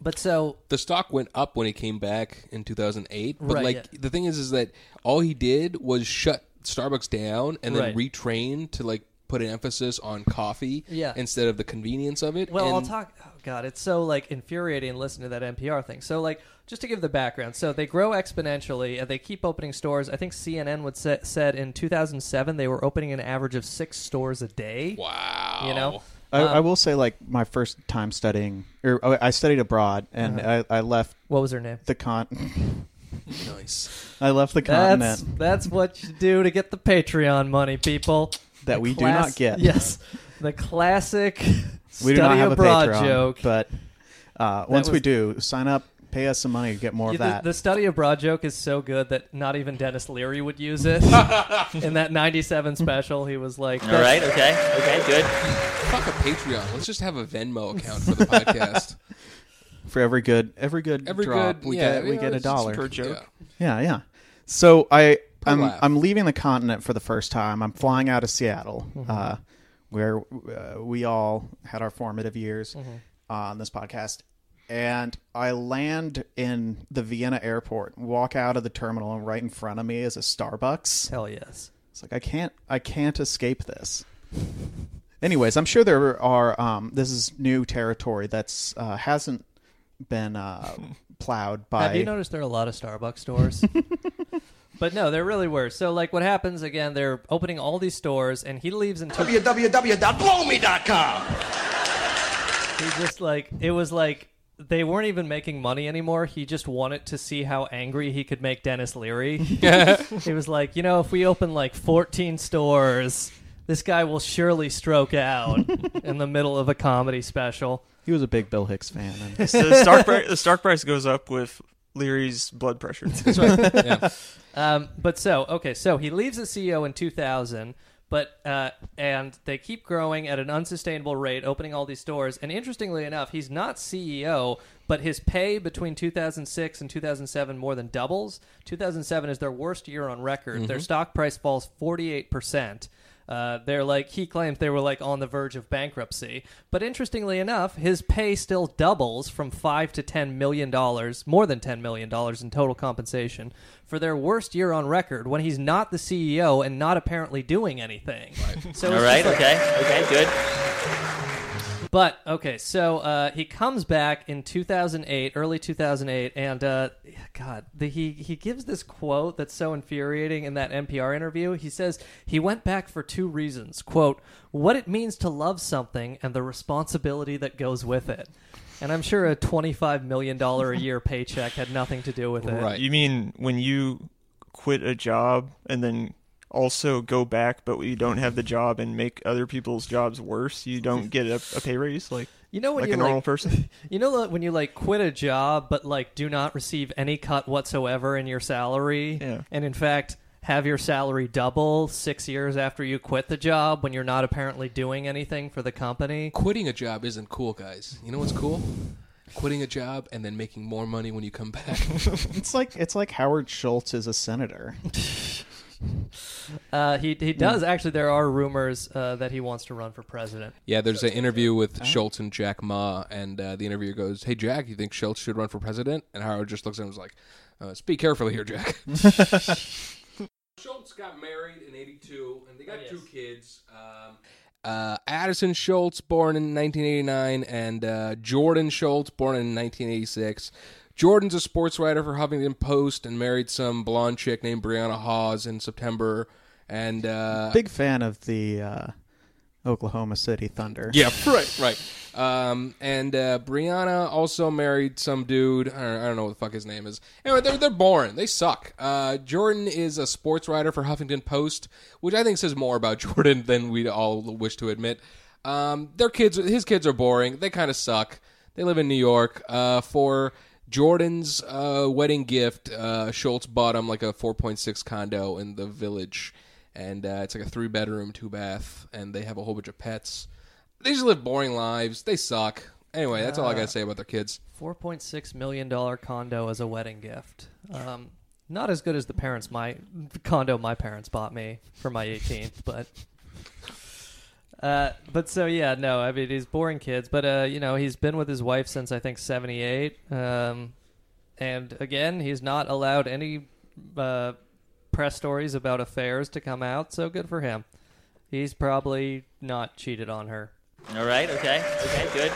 but so the stock went up when he came back in 2008 but Right, like yeah. the thing is is that all he did was shut starbucks down and then Right. retrain to like put an emphasis on coffee Yeah. instead of the convenience of it Well, I'll talk. Oh God, it's so like infuriating listening to that NPR thing. So like, just to give the background, so they grow exponentially and they keep opening stores. I think CNN would sa- said in 2007 they were opening an average of six stores a day. Wow. You know. I, Um, I will say, like my first time studying, or oh, I studied abroad, and Uh-huh. I, I left. What was her name? The con. nice. I left the That's continent that's what you do to get the Patreon money, people. That The we do not get. Yes, the classic we do not study have a abroad Patreon, joke. but uh, once we was- do, sign up, pay us some money to get more Yeah, of the, that. the study abroad joke is so good that not even Denis Leary would use it. In that '97 special, he was like, All right, okay, okay, good. fuck a patreon let's just have a venmo account for the podcast for every good every good Every drop, good- we yeah, get we yeah, get a it's just dollar per joke. Yeah, yeah. So I Per I'm. I'm leaving the continent for the first time. I'm flying out of Seattle, Mm-hmm. uh, where uh, we all had our formative years Mm-hmm. on this podcast. And I land in the Vienna airport, walk out of the terminal, and right in front of me is a Starbucks. Hell yes. It's like I can't I can't escape this. Anyways, I'm sure there are. Um, this is new territory that's uh, hasn't been uh, plowed by. Have you noticed there are a lot of Starbucks stores? but no, there really were. So like, what happens again? They're opening all these stores, and he leaves in two. www.blowme.com. He just like it was like they weren't even making money anymore. He just wanted to see how angry he could make Denis Leary. he was like, you know, if we open like 14 stores, this guy will surely stroke out in the middle of a comedy special. He was a big Bill Hicks fan. And So the stock price, the stock price goes up with Leary's blood pressure. That's right. Yeah. Um, but so okay, so he leaves the CEO in 2000, but uh, and they keep growing at an unsustainable rate, opening all these stores. And interestingly enough, he's not CEO but his pay between 2006 and 2007 more than doubles. 2007 is their worst year on record. Their Mhm. stock price falls 48%. Uh, they're like he claims they were like on the verge of bankruptcy, but interestingly enough, his pay still doubles from five to ten million dollars, more than ten million dollars in total compensation for their worst year on record when he's not the CEO and not apparently doing anything. So All right. like- Okay. Okay. Good. But okay, so uh, he comes back in 2008, early 2008, and uh, God, the, he he gives this quote that's so infuriating in that NPR interview. He says he went back for two reasons: quote, what it means to love something and the responsibility that goes with it. And I'm sure a 25 million dollar a year paycheck had nothing to do with it. Right. You mean when you quit a job and then also go back, but you don't have the job and make other people's jobs worse? You don't get a, a pay raise, like You know when like you a normal like, person. You know like, when you like quit a job but like do not receive any cut whatsoever in your salary, Yeah. and in fact have your salary double six years after you quit the job when you're not apparently doing anything for the company. Quitting a job isn't cool, guys. You know what's cool? Quitting a job and then making more money when you come back. It's like it's like Howard Schultz is a senator. Uh, he he does actually. There are rumors uh, that he wants to run for president. Yeah, there's an interview with Schultz and Jack Ma, and uh, the interviewer goes, "Hey, Jack, you think Schultz should run for president?" And Howard just looks at him and was like, uh, "Speak carefully here, Jack." Schultz got married in '82, and they got two kids. Um, uh, Addison Schultz, born in 1989, and uh, Jordan Schultz, born in 1986. Jordan's a sports writer for Huffington Post and married some blonde chick named Brianna Hawes in September. And uh, Big fan of the uh, Oklahoma City Thunder. yeah, right, right. Um, and uh, Brianna also married some dude. I don't, I don't know what the fuck his name is. Anyway, they're they're boring. They suck. Uh, Jordan is a sports writer for Huffington Post, which I think says more about Jordan than we all wish to admit. Um, their kids, his kids are boring. They kind of suck. They live in New York. Uh, for Jordan's uh, wedding gift, uh, Schultz bought him like a 4.6 condo in the village, and uh, it's like a three bedroom, two bath, and they have a whole bunch of pets. They just live boring lives. They suck. Anyway, that's all I gotta say about their kids. Four point six million dollar condo as a wedding gift. Um, not as good as the parents my the condo my parents bought me for my 18th, but. Uh, but so yeah, no, I mean he's boring kids, but uh, you know he's been with his wife since I think '78, um, and again he's not allowed any uh, press stories about affairs to come out. So good for him. He's probably not cheated on her. All right. Okay. Okay. Good.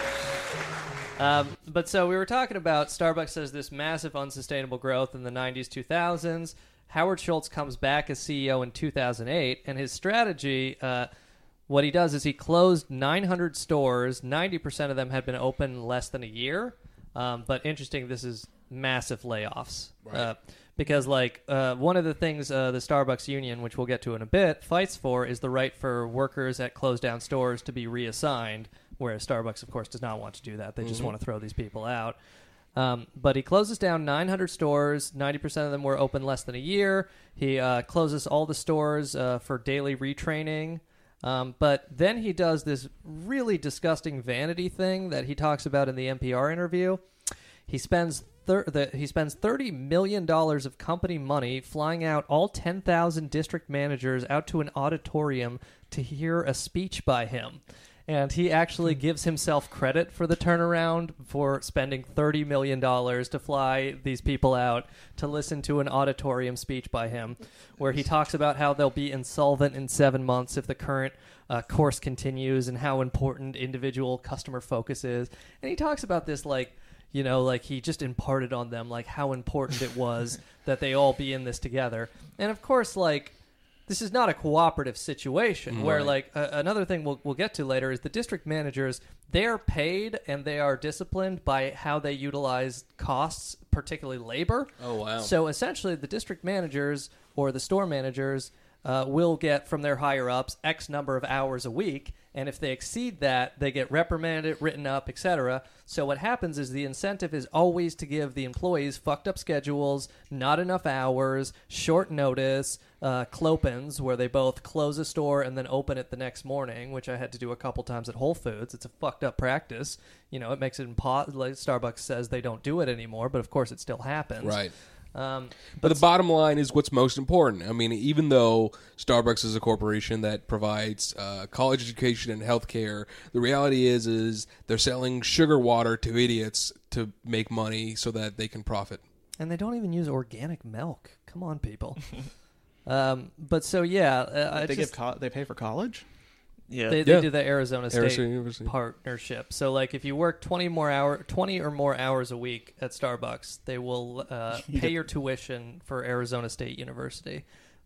Um, but so we were talking about Starbucks has this massive unsustainable growth in the 90s, 2000s. Howard Schultz comes back as CEO in 2008, and his strategy, uh, what he does is he closed 900 stores. 90% of them had been open less than a year. Um, but interesting, this is massive layoffs. Uh, because, like, uh, one of the things uh, the Starbucks union, which we'll get to in a bit, fights for is the right for workers at closed down stores to be reassigned, whereas Starbucks, of course, does not want to do that. They just Mhm. want to throw these people out. Um, but he closes down 900 stores. 90% of them were open less than a year. He uh, closes all the stores uh, for daily retraining. Um, but then he does this really disgusting vanity thing that he talks about in the NPR interview. He spends thir- the, he spends thirty million dollars of company money flying out all ten thousand district managers out to an auditorium to hear a speech by him. And he actually gives himself credit for the turnaround for spending $30 million to fly these people out to listen to an auditorium speech by him, where he talks about how they'll be insolvent in seven months if the current uh, course continues and how important individual customer focus is. And he talks about this like, you know, like he just imparted on them like how important it was that they all be in this together. And of course, like, this is not a cooperative situation where like uh, another thing we'll, we'll get to later is the district managers they're paid and they are disciplined by how they utilize costs particularly labor Oh, wow. so essentially the district managers or the store managers uh, will get from their higher ups x number of hours a week And if they exceed that, they get reprimanded, written up, etc. So what happens is the incentive is always to give the employees fucked up schedules, not enough hours, short notice, uh, clopens, where they both close a store and then open it the next morning, which I had to do a couple times at Whole Foods. It's a fucked up practice. You know, it makes it impossible. Like Starbucks says they don't do it anymore, but of course it still happens. Right. Um, But the bottom line is what's most important. I mean, even though Starbucks is a corporation that provides uh, college education and healthcare, the reality is is they're selling sugar water to idiots to make money so that they can profit. and they don't even use organic milk. Come on, people. um, but so yeah, uh, I they just, give co- they pay for college. Yeah. they, Yeah. do the Arizona State Arizona University. partnership. So like if you work twenty more hour, twenty or more hours a week at Starbucks, they will uh, pay your tuition for Arizona State University,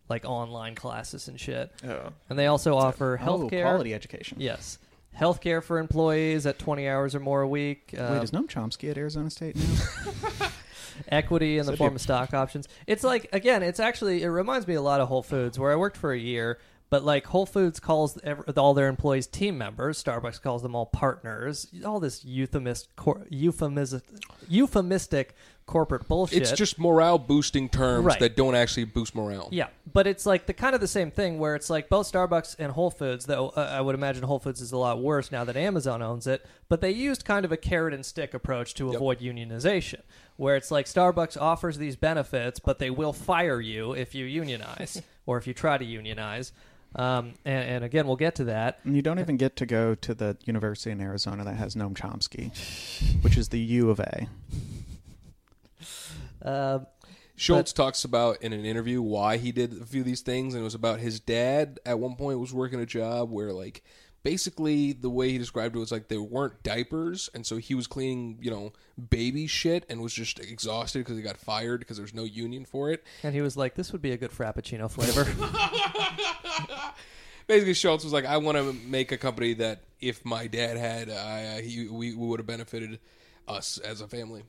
like online classes and shit. Oh. And they also offer Oh, healthcare, quality education. Yes, healthcare for employees at twenty hours or more a week. Wait, Um, is Noam Chomsky at Arizona State now? equity in the That'd form be- of stock options. It's like again, it's actually it reminds me a lot of Whole Foods where I worked for a year. But like Whole Foods calls ev- all their employees team members, Starbucks calls them all partners. All this euphemist, cor- euphemistic, euphemistic corporate bullshit. It's just morale boosting terms Right. that don't actually boost morale. Yeah, but it's like the kind of the same thing where it's like both Starbucks and Whole Foods, though uh, I would imagine Whole Foods is a lot worse now that Amazon owns it, but they used kind of a carrot and stick approach to avoid unionization, where it's like Starbucks offers these benefits, but they will fire you if you unionize or if you try to unionize. Um, and, and again, we'll get to that. And you don't even get to go to the university in Arizona that has Noam Chomsky, which is the U of A. Uh, Schultz talks about in an interview why he did a few of these things, and it was about his dad at one point was working a job where like basically the way he described it was like there weren't diapers, and so he was cleaning you know baby shit and was just exhausted because he got fired because there's no union for it. and he was like, "This would be a good Frappuccino flavor." Basically, Schultz was like, "I want to make a company that if my dad had, uh, he we, we would have benefited us as a family."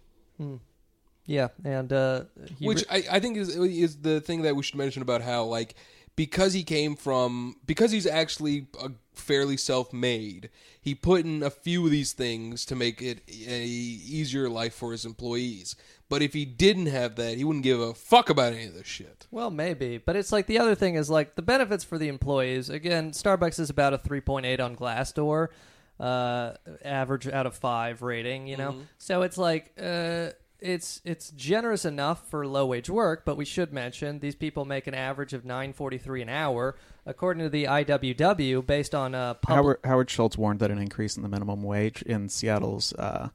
yeah, and uh, he which re- I, I think is is the thing that we should mention about how like because he came from because he's actually a fairly self-made. He put in a few of these things to make it a easier life for his employees. But if he didn't have that he wouldn't give a fuck about any of this shit. Well, maybe, but it's like the other thing is like the benefits for the employees. Again, Starbucks is about a 3.8 on Glassdoor, uh, average out of five rating. You know, so it's like uh, it's it's generous enough for low wage work. But we should mention these people make an average of 9.43 an hour, according to the IWW, based on uh, public. Howard, Howard Schultz warned that an increase in the minimum wage in Seattle's uh,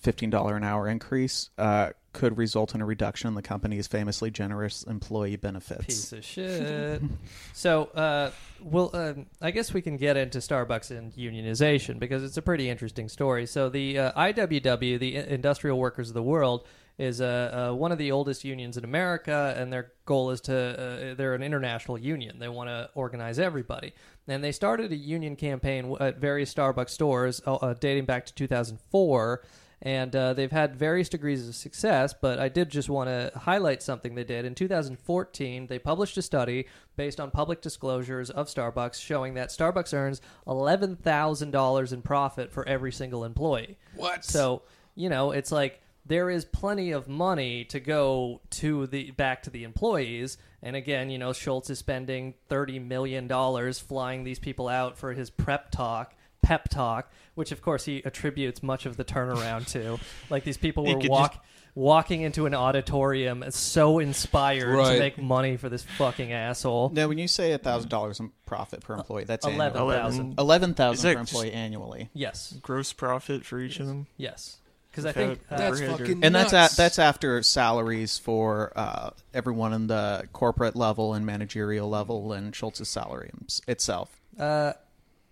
$15 an hour increase uh, could result in a reduction in the company's famously generous employee benefits. Piece of shit. so, uh, well, um, I guess we can get into Starbucks and unionization because it's a pretty interesting story. So, the uh, IWW, the Industrial Workers of the World, is uh, uh, one of the oldest unions in America, and their goal is to, uh, they're an international union. They want to organize everybody. And they started a union campaign at various Starbucks stores uh, uh, dating back to 2004 and uh, they've had various degrees of success. But I did just want to highlight something they did in 2014. They published a study based on public disclosures of Starbucks showing that Starbucks earns eleven thousand dollars in profit for every single employee. What? So you know, it's like there is plenty of money to go to the back to the employees. And again, you know, Schultz is spending thirty million dollars flying these people out for his prep talk, pep talk, which of course he attributes much of the turnaround to. Like these people were could walk, walking into an auditorium so inspired to make money for this fucking asshole. Now, when you say $1,000 in profit per employee, that's Eleven annual. thousand. Eleven Is thousand that per employee annually, Yes, Gross profit for each of them. yes. Because I think uh, That's overhead fucking and that's nuts. at, that's after salaries for uh, everyone in the corporate level and managerial level, and Schultz's salary itself. Uh,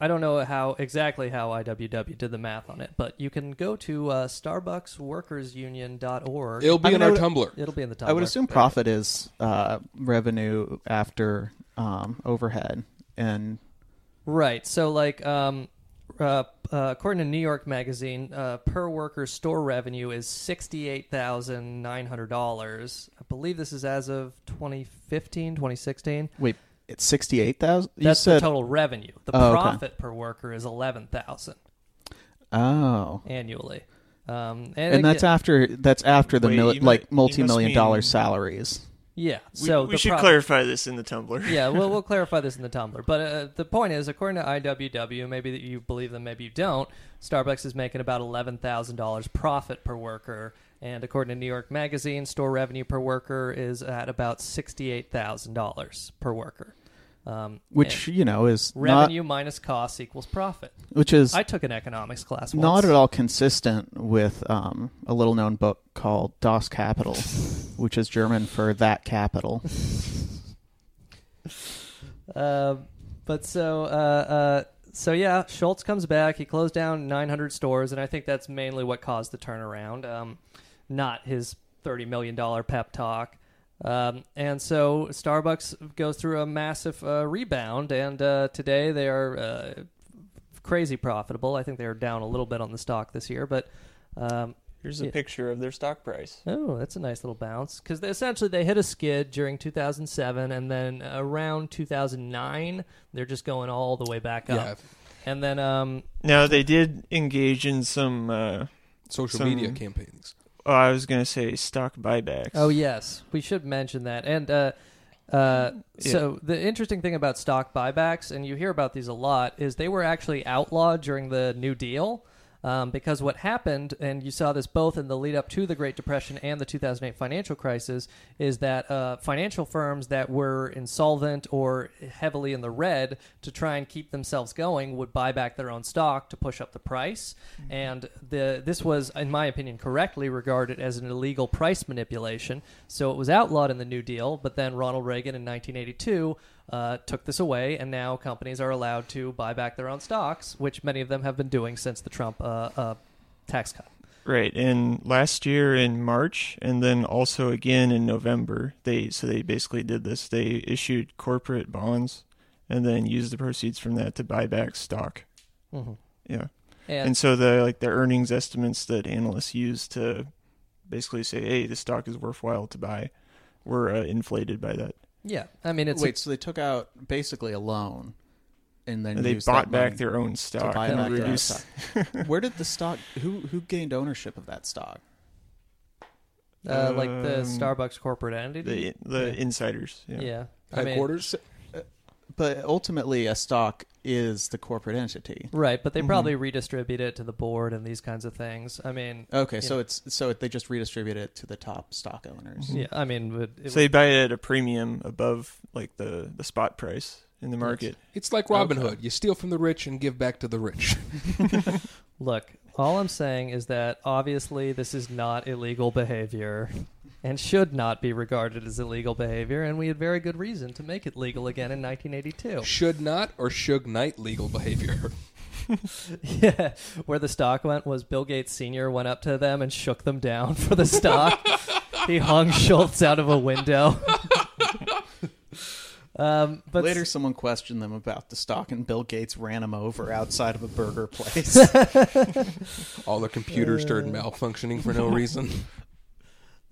I don't know how exactly how IWW did the math on it, but you can go to uh, StarbucksWorkersUnion.org. it'll be I in mean, our would- tumblr It'll be in the Tumblr. I would assume profit is uh, revenue after um, overhead, and Right. So, like, um, uh, uh, according to New York Magazine, uh, per worker store revenue is sixty-eight thousand nine hundred dollars. I believe this is as of 2015, 2016. wait, It's sixty-eight thousand. You That's said the total revenue. The Oh, okay. profit per worker is eleven thousand Oh, annually. Um, and and that's again- after that's after the Wait, mil- you like mu- you must multi-million dollar mean- salaries. yeah. So we the should profit- clarify this in the Tumblr. yeah, well, we'll clarify this in the Tumblr. But uh, the point is, according to IWW, maybe that you believe them, maybe you don't. Starbucks is making about eleven thousand dollars profit per worker, and according to New York Magazine, store revenue per worker is at about sixty-eight thousand dollars per worker. Um, Which you know is revenue minus cost equals profit. which is I took an economics class. not at all consistent with um, a little-known book called Das Kapital, which is German for that capital. Uh, but so, uh, uh, so yeah, Schultz comes back. He closed down 900 stores, and I think that's mainly what caused the turnaround, um, not his 30 million dollar pep talk. Um, and so Starbucks goes through a massive uh, rebound, and uh, today they are uh, crazy profitable. I think they are down a little bit on the stock this year, but um, Here's a yeah. picture of their stock price. Oh, that's a nice little bounce. Because essentially they hit a skid during 2007, and then around 2009, they're just going all the way back up. Yeah. And then, um, Now they did engage in some uh, Social some- media campaigns. Oh, I was gonna say stock buybacks. oh yes, we should mention that. And uh, uh, so the interesting thing about stock buybacks, and you hear about these a lot, is they were actually outlawed during the New Deal. Um, because what happened, and you saw this both in the lead up to the Great Depression and the 2008 financial crisis, is that uh, financial firms that were insolvent or heavily in the red to try and keep themselves going would buy back their own stock to push up the price. And the this was, in my opinion, correctly regarded as an illegal price manipulation. So it was outlawed in the New Deal, but then Ronald Reagan in 1982 uh, took this away, and now companies are allowed to buy back their own stocks, which many of them have been doing since the Trump uh, uh, tax cut. Right, and last year in March, and then also again in November, they so they basically did this. They issued corporate bonds, and then used the proceeds from that to buy back stock. Mhm. Yeah, And- and, so the like the earnings estimates that analysts use to basically say, "Hey, this stock is worthwhile to buy," were uh, inflated by that. Yeah, I mean it's Wait, a- so they took out basically a loan, and then And they used bought back their own to stock buy and back their own stock. Where did the stock? Who who gained ownership of that stock? uh, like the Um, Starbucks corporate entity. the the insiders. Yeah. Yeah, I mean- Headquarters. But ultimately, a stock is the corporate entity, Right, but they Mhm. probably redistribute it to the board and these kinds of things. I mean, Okay, you so know. it's so they just redistribute it to the top stock owners. Yeah, I mean, it, it So they buy it at a premium above like the the spot price in the market. It's like Robin Okay. Hood. You steal from the rich and give back to the rich. Look, all I'm saying is that obviously this is not illegal behavior and should not be regarded as illegal behavior, and we had very good reason to make it legal again in 1982. Should not or should night legal behavior. yeah, where the stock went was Bill Gates Sr. went up to them and shook them down for the stock. he hung Schultz out of a window. um, but Later, someone questioned them about the stock, and Bill Gates ran him over outside of a burger place. All the computers started malfunctioning for no reason.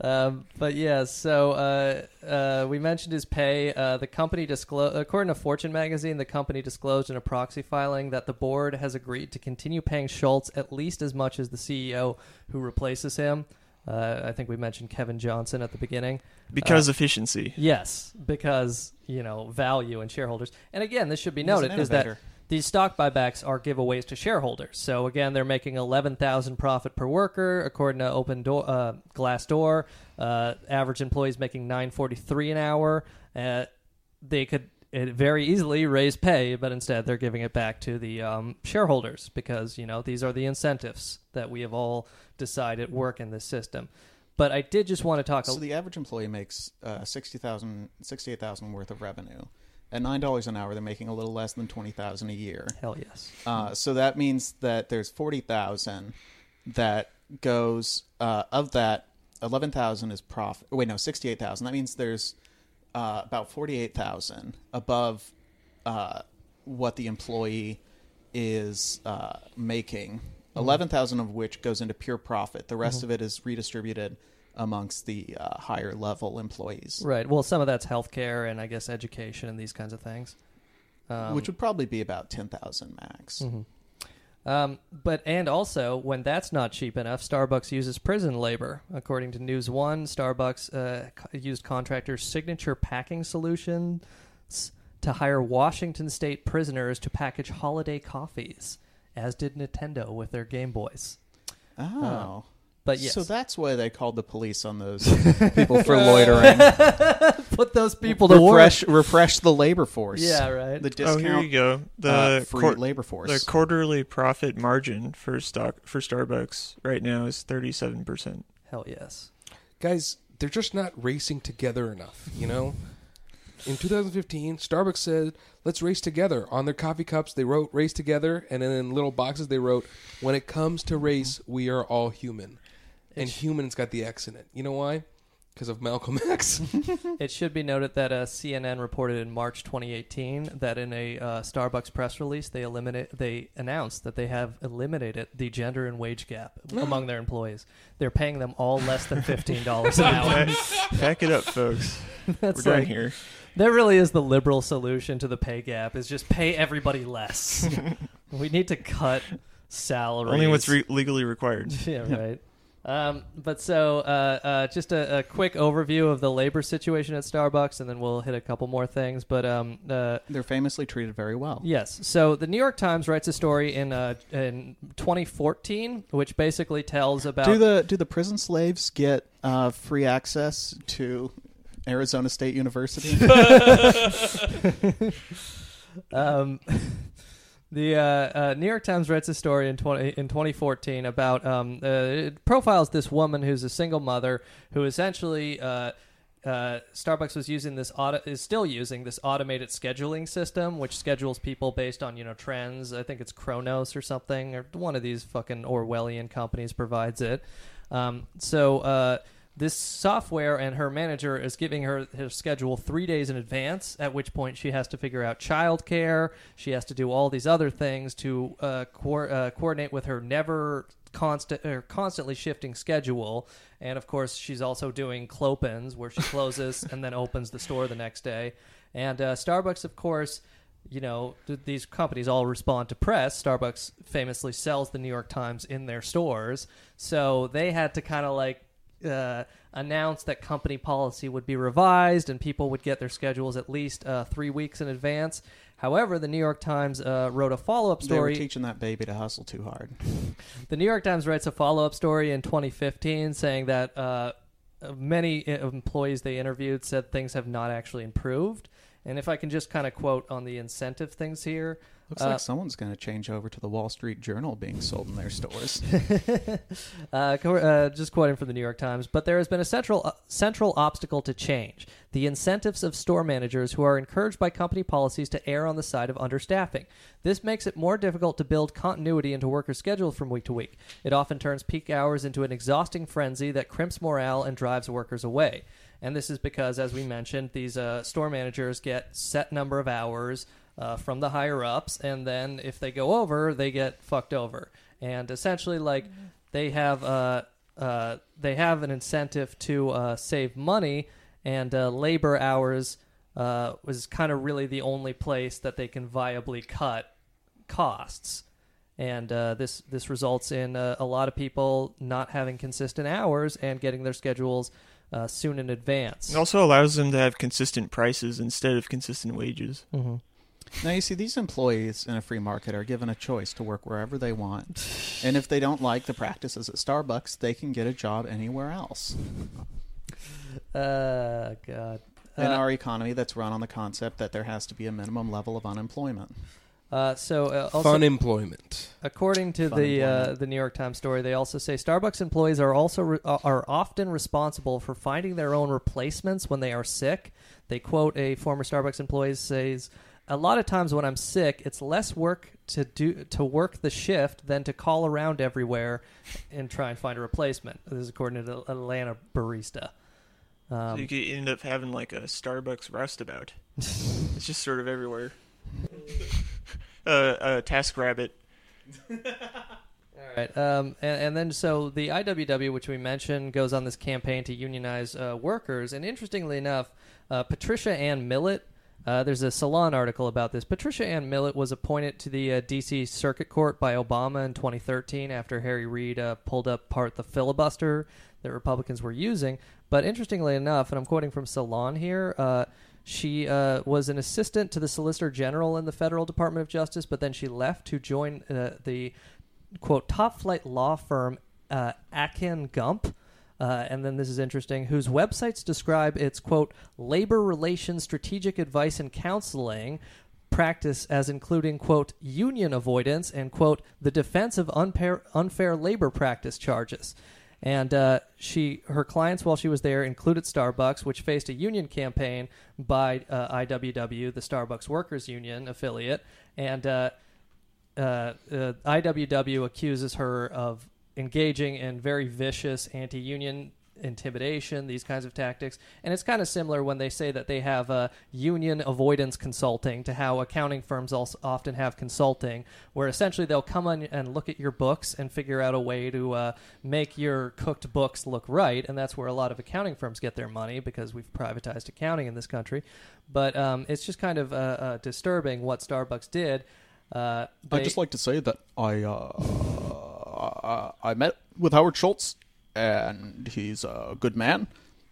Um, but yeah, so uh, uh, we mentioned his pay. Uh, the company disclosed, according to Fortune magazine, the company disclosed in a proxy filing that the board has agreed to continue paying Schultz at least as much as the CEO who replaces him. Uh, I think we mentioned Kevin Johnson at the beginning. Because Uh, efficiency. Yes, because you know value and shareholders. And again, this should be He's an noted is that innovator. These stock buybacks are giveaways to shareholders. So again, they're making eleven thousand profit per worker, according to Open Door, uh, Glassdoor. Uh, average employees making nine forty three an hour. Uh, they could uh, very easily raise pay, but instead they're giving it back to the um, shareholders because you know these are the incentives that we have all decided work in this system. But I did just want to talk. so the average employee makes uh, 60,000 68,000 worth of revenue. At nine dollars an hour, they're making a little less than twenty thousand a year. Hell yes. Uh, so that means that there's forty thousand that goes uh, of that. Eleven thousand is profit. Wait, no, sixty-eight thousand. That means there's uh, about forty-eight thousand above uh, what the employee is uh, making. Eleven thousand of which goes into pure profit. The rest Mhm. of it is redistributed amongst the uh, higher level employees, Right. Well, some of that's healthcare and I guess education and these kinds of things. Um, which would probably be about ten thousand max. Mhm. Um, but and also when that's not cheap enough, Starbucks uses prison labor. According to News One, Starbucks uh, used contractors' signature packing solutions to hire Washington State prisoners to package holiday coffees, as did Nintendo with their Game Boys. Oh. Uh, but yes. So that's why they called the police on those people for loitering. Put those people to work. refresh, refresh the labor force. Yeah, right. The discount. oh, here you go. The uh, free quar- labor force. The quarterly profit margin for stock for Starbucks right now is thirty seven percent. Hell yes. Guys, they're just not racing together enough, you know? In 2015, Starbucks said, let's race together. On their coffee cups, they wrote race together, and then in little boxes, they wrote, when it comes to race, we are all human. And human's got the X in it. You know why? Because of Malcolm X. it should be noted that uh, CNN reported in March 2018 that in a uh, Starbucks press release they eliminate they announced that they have eliminated the gender and wage gap among their employees. They're paying them all less than fifteen dollars an hour. Back it up, folks. That's We're done like- here. That really is the liberal solution to the pay gap: is just pay everybody less. we need to cut salaries. Only what's re- legally required. yeah, right. Um, but so, uh, uh, just a, a quick overview of the labor situation at Starbucks, and then we'll hit a couple more things. But um, uh, They're famously treated very well. Yes. So the New York Times writes a story in uh, in 2014, which basically tells about Do the do the prison slaves get uh, free access to Arizona State University? um, the uh, uh, New York Times writes a story in 20, in 2014 about um, uh, it profiles this woman who's a single mother who essentially uh, uh, Starbucks was using this auto is still using this automated scheduling system, which schedules people based on you know trends. I think it's Kronos or something, or one of these fucking Orwellian companies provides it. Um, so uh, this software and her manager is giving her her schedule three days in advance. At which point she has to figure out childcare. She has to do all these other things to uh, co- uh, coordinate with her never constant or constantly shifting schedule. And of course, she's also doing clopens where she closes and then opens the store the next day. And uh, Starbucks, of course, you know, th- these companies all respond to press. Starbucks famously sells the New York Times in their stores. So they had to kind of like uh, announce that company policy would be revised and people would get their schedules at least uh, three weeks in advance. However, the New York Times uh, wrote a follow up story. they were teaching that baby to hustle too hard. The New York Times writes a follow up story in 2015 saying that uh, many employees they interviewed said things have not actually improved. And if I can just kind of quote on the incentive things here. Looks uh, like someone's going to change over to the Wall Street Journal being sold in their stores. uh, uh, just quoting from the New York Times, but there has been a central uh, central obstacle to change: the incentives of store managers who are encouraged by company policies to err on the side of understaffing. This makes it more difficult to build continuity into workers' schedules from week to week. It often turns peak hours into an exhausting frenzy that crimps morale and drives workers away. And this is because, as we mentioned, these uh, store managers get set number of hours uh, from the higher ups, and then if they go over, they get fucked over. And essentially, like they have uh, uh, they have an incentive to uh, save money, and uh, labor hours uh, was kind of really the only place that they can viably cut costs. And uh, this this results in uh, a lot of people not having consistent hours and getting their schedules uh, soon in advance. It also allows them to have consistent prices instead of consistent wages. Mm-hmm. Now you see, these employees in a free market are given a choice to work wherever they want, and if they don't like the practices at Starbucks, they can get a job anywhere else. Uh, God. In Uh, our economy, that's run on the concept that there has to be a minimum level of unemployment. Uh, so uh, also, Fun employment. According to Fun the uh, the New York Times story, they also say Starbucks employees are also re- uh, are often responsible for finding their own replacements when they are sick. They quote a former Starbucks employee says, "A lot of times when I'm sick, it's less work to do to work the shift than to call around everywhere and try and find a replacement." This is according to the Atlanta barista. Um, so you could end up having like a Starbucks roustabout. it's just sort of everywhere. uh, uh, Task Rabbit. All All right. Um, and, and then so the IWW, which we mentioned, goes on this campaign to unionize uh, workers. And interestingly enough, uh, Patricia Ann Millett. Uh, there's a Salon article about this. Patricia Ann Millett was appointed to the uh, D.C. Circuit Court by Obama in 2013 after Harry Reid uh, pulled up part the filibuster that Republicans were using. But interestingly enough, and I'm quoting from Salon here, uh, she uh, was an assistant to the Solicitor General in the Federal Department of Justice, but then she left to join uh, the quote top flight law firm Akin Gump. Uh, and then this is interesting, whose websites describe its quote labor relations strategic advice and counseling practice as including quote union avoidance and quote the defense of unfair, unfair labor practice charges. And uh, she, her clients while she was there included Starbucks, which faced a union campaign by uh, IWW, the Starbucks Workers Union affiliate, and uh, uh, uh, IWW accuses her of engaging in very vicious anti-union intimidation, these kinds of tactics, and it's kind of similar when they say that they have uh, union avoidance consulting to how accounting firms also often have consulting, where essentially they'll come on and look at your books and figure out a way to uh, make your cooked books look right, and that's where a lot of accounting firms get their money because we've privatized accounting in this country. But um, it's just kind of uh, uh, disturbing what Starbucks did. Uh, I'd just like to say that I uh, I met with Howard Schultz, and he's a good man.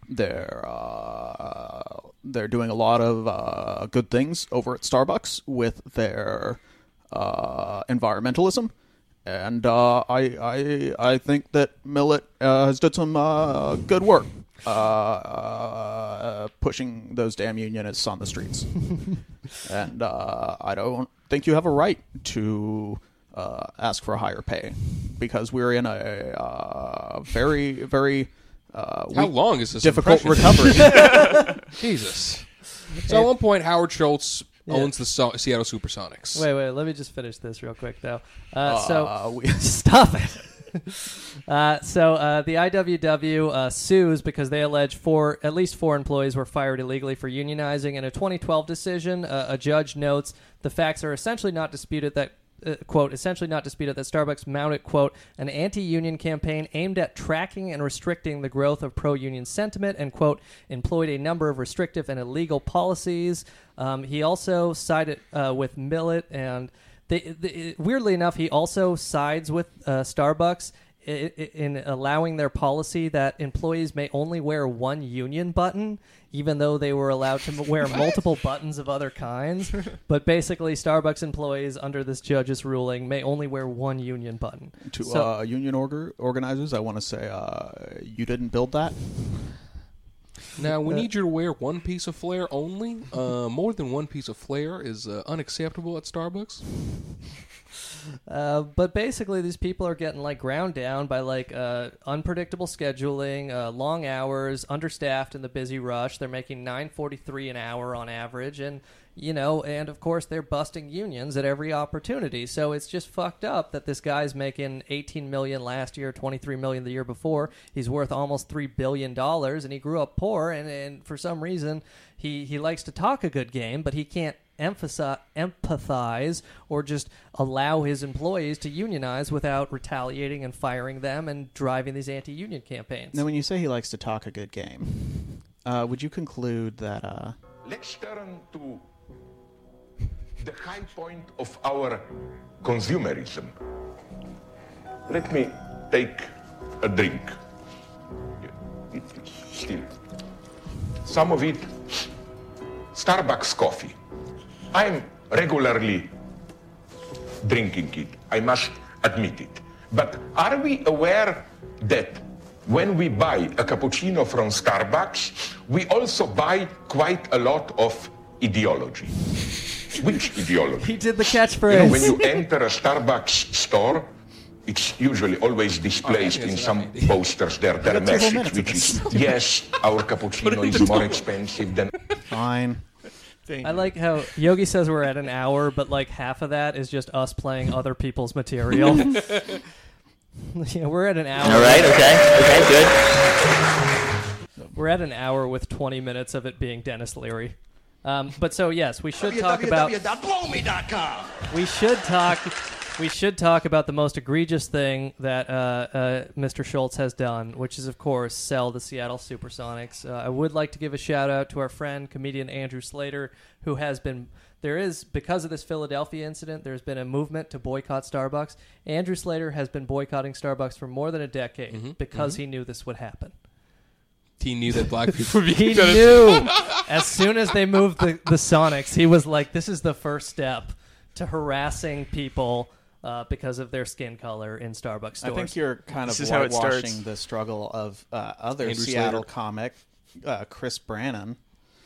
They're uh, they're doing a lot of uh, good things over at Starbucks with their uh, environmentalism, and uh, I I I think that Millett uh, has done some uh, good work uh, uh, pushing those damn unionists on the streets, and uh, I don't think you have a right to uh, ask for a higher pay because we're in a uh, very very uh, How weak- long is this difficult impression? recovery? Jesus. So at one point, Howard Schultz Yeah. owns the so- Seattle SuperSonics. Wait, wait. Let me just finish this real quick, though. Uh, so Uh, we- stop it. uh, so uh, the IWW uh, sues because they allege four, at least four employees were fired illegally for unionizing. In a 2012 decision, uh, a judge notes the facts are essentially not disputed that. Uh, quote essentially not disputed that Starbucks mounted quote an anti-union campaign aimed at tracking and restricting the growth of pro-union sentiment and quote employed a number of restrictive and illegal policies. Um, he also sided uh, with Millett and they, they, weirdly enough, he also sides with uh, Starbucks in allowing their policy that employees may only wear one union button, even though they were allowed to wear multiple buttons of other kinds. But basically, Starbucks employees, under this judge's ruling, may only wear one union button. to So- uh, union order organizers, I want to say uh, you didn't build that. Now we need you to wear one piece of flair only. Uh, more than one piece of flair is uh, unacceptable at Starbucks. Uh, but basically, these people are getting like ground down by like uh, unpredictable scheduling, uh, long hours, understaffed in the busy rush. They're making nine forty three an hour on average, and you know, and of course they're busting unions at every opportunity. So it's just fucked up that this guy's making eighteen million last year, twenty three million the year before. He's worth almost three billion dollars, and he grew up poor, and, and for some reason he he likes to talk a good game, but he can't emphasize, empathize or just allow his employees to unionize without retaliating and firing them and driving these anti-union campaigns. Now, when you say he likes to talk a good game, uh, would you conclude that? Uh, Let's turn to the high point of our consumerism. Let me take a drink. It's Still, some of it, Starbucks coffee. I'm regularly drinking it. I must admit it. But are we aware that when we buy a cappuccino from Starbucks, we also buy quite a lot of ideology? Which ideology? He did the catchphrase. You know, catchphrase. when you enter a Starbucks store, it's usually always displaced oh, in some posters there, their got two whole message, which is, yes, our cappuccino is more expensive than... Fine. I like how Yogi says we're at an hour, but like half of that is just us playing other people's material. yeah, we're at an hour. All right, okay, okay, good. We're at an hour with 20 minutes of it being Denis Leary. Um, but so yes, we should talk about www.blowme.com. we should talk We should talk about the most egregious thing that uh, uh, Mr. Schultz has done, which is, of course, sell the Seattle Supersonics. Uh, I would like to give a shout out to our friend, comedian Andrew Slater, who has been. There is, because of this Philadelphia incident, there's been a movement to boycott Starbucks. Andrew Slater has been boycotting Starbucks for more than a decade Mm-hmm, because he knew this would happen. He knew that black people would be He kicked out of- knew as soon as they moved the, the Sonics, he was like, "This is the first step to harassing people uh, because of their skin color in Starbucks stores." I think you're kind This of is how it whitewashing the struggle of uh, other Andrew Seattle Slater. comic, uh, Chris Brannon,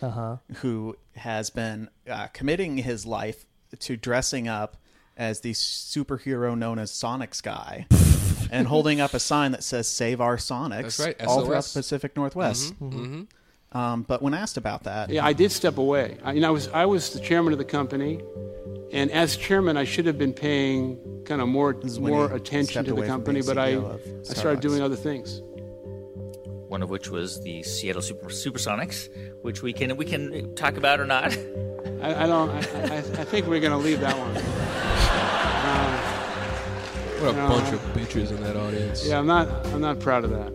Uh-huh. who has been uh, committing his life to dressing up as the superhero known as Sonics guy. And holding up a sign that says "Save our Sonics" That's right, all throughout the Pacific Northwest. Um, but when asked about that, Yeah, I did step away. I, you know, I was I was the chairman of the company, and as chairman, I should have been paying kind of more more attention to the company. But I I started doing other things. One of which was the Seattle Super Supersonics, which we can we can talk about or not. I, I don't. I, I, I think we're going to leave that one. Uh, What a No. bunch of bitches in that audience. yeah, I'm not. I'm not proud of that.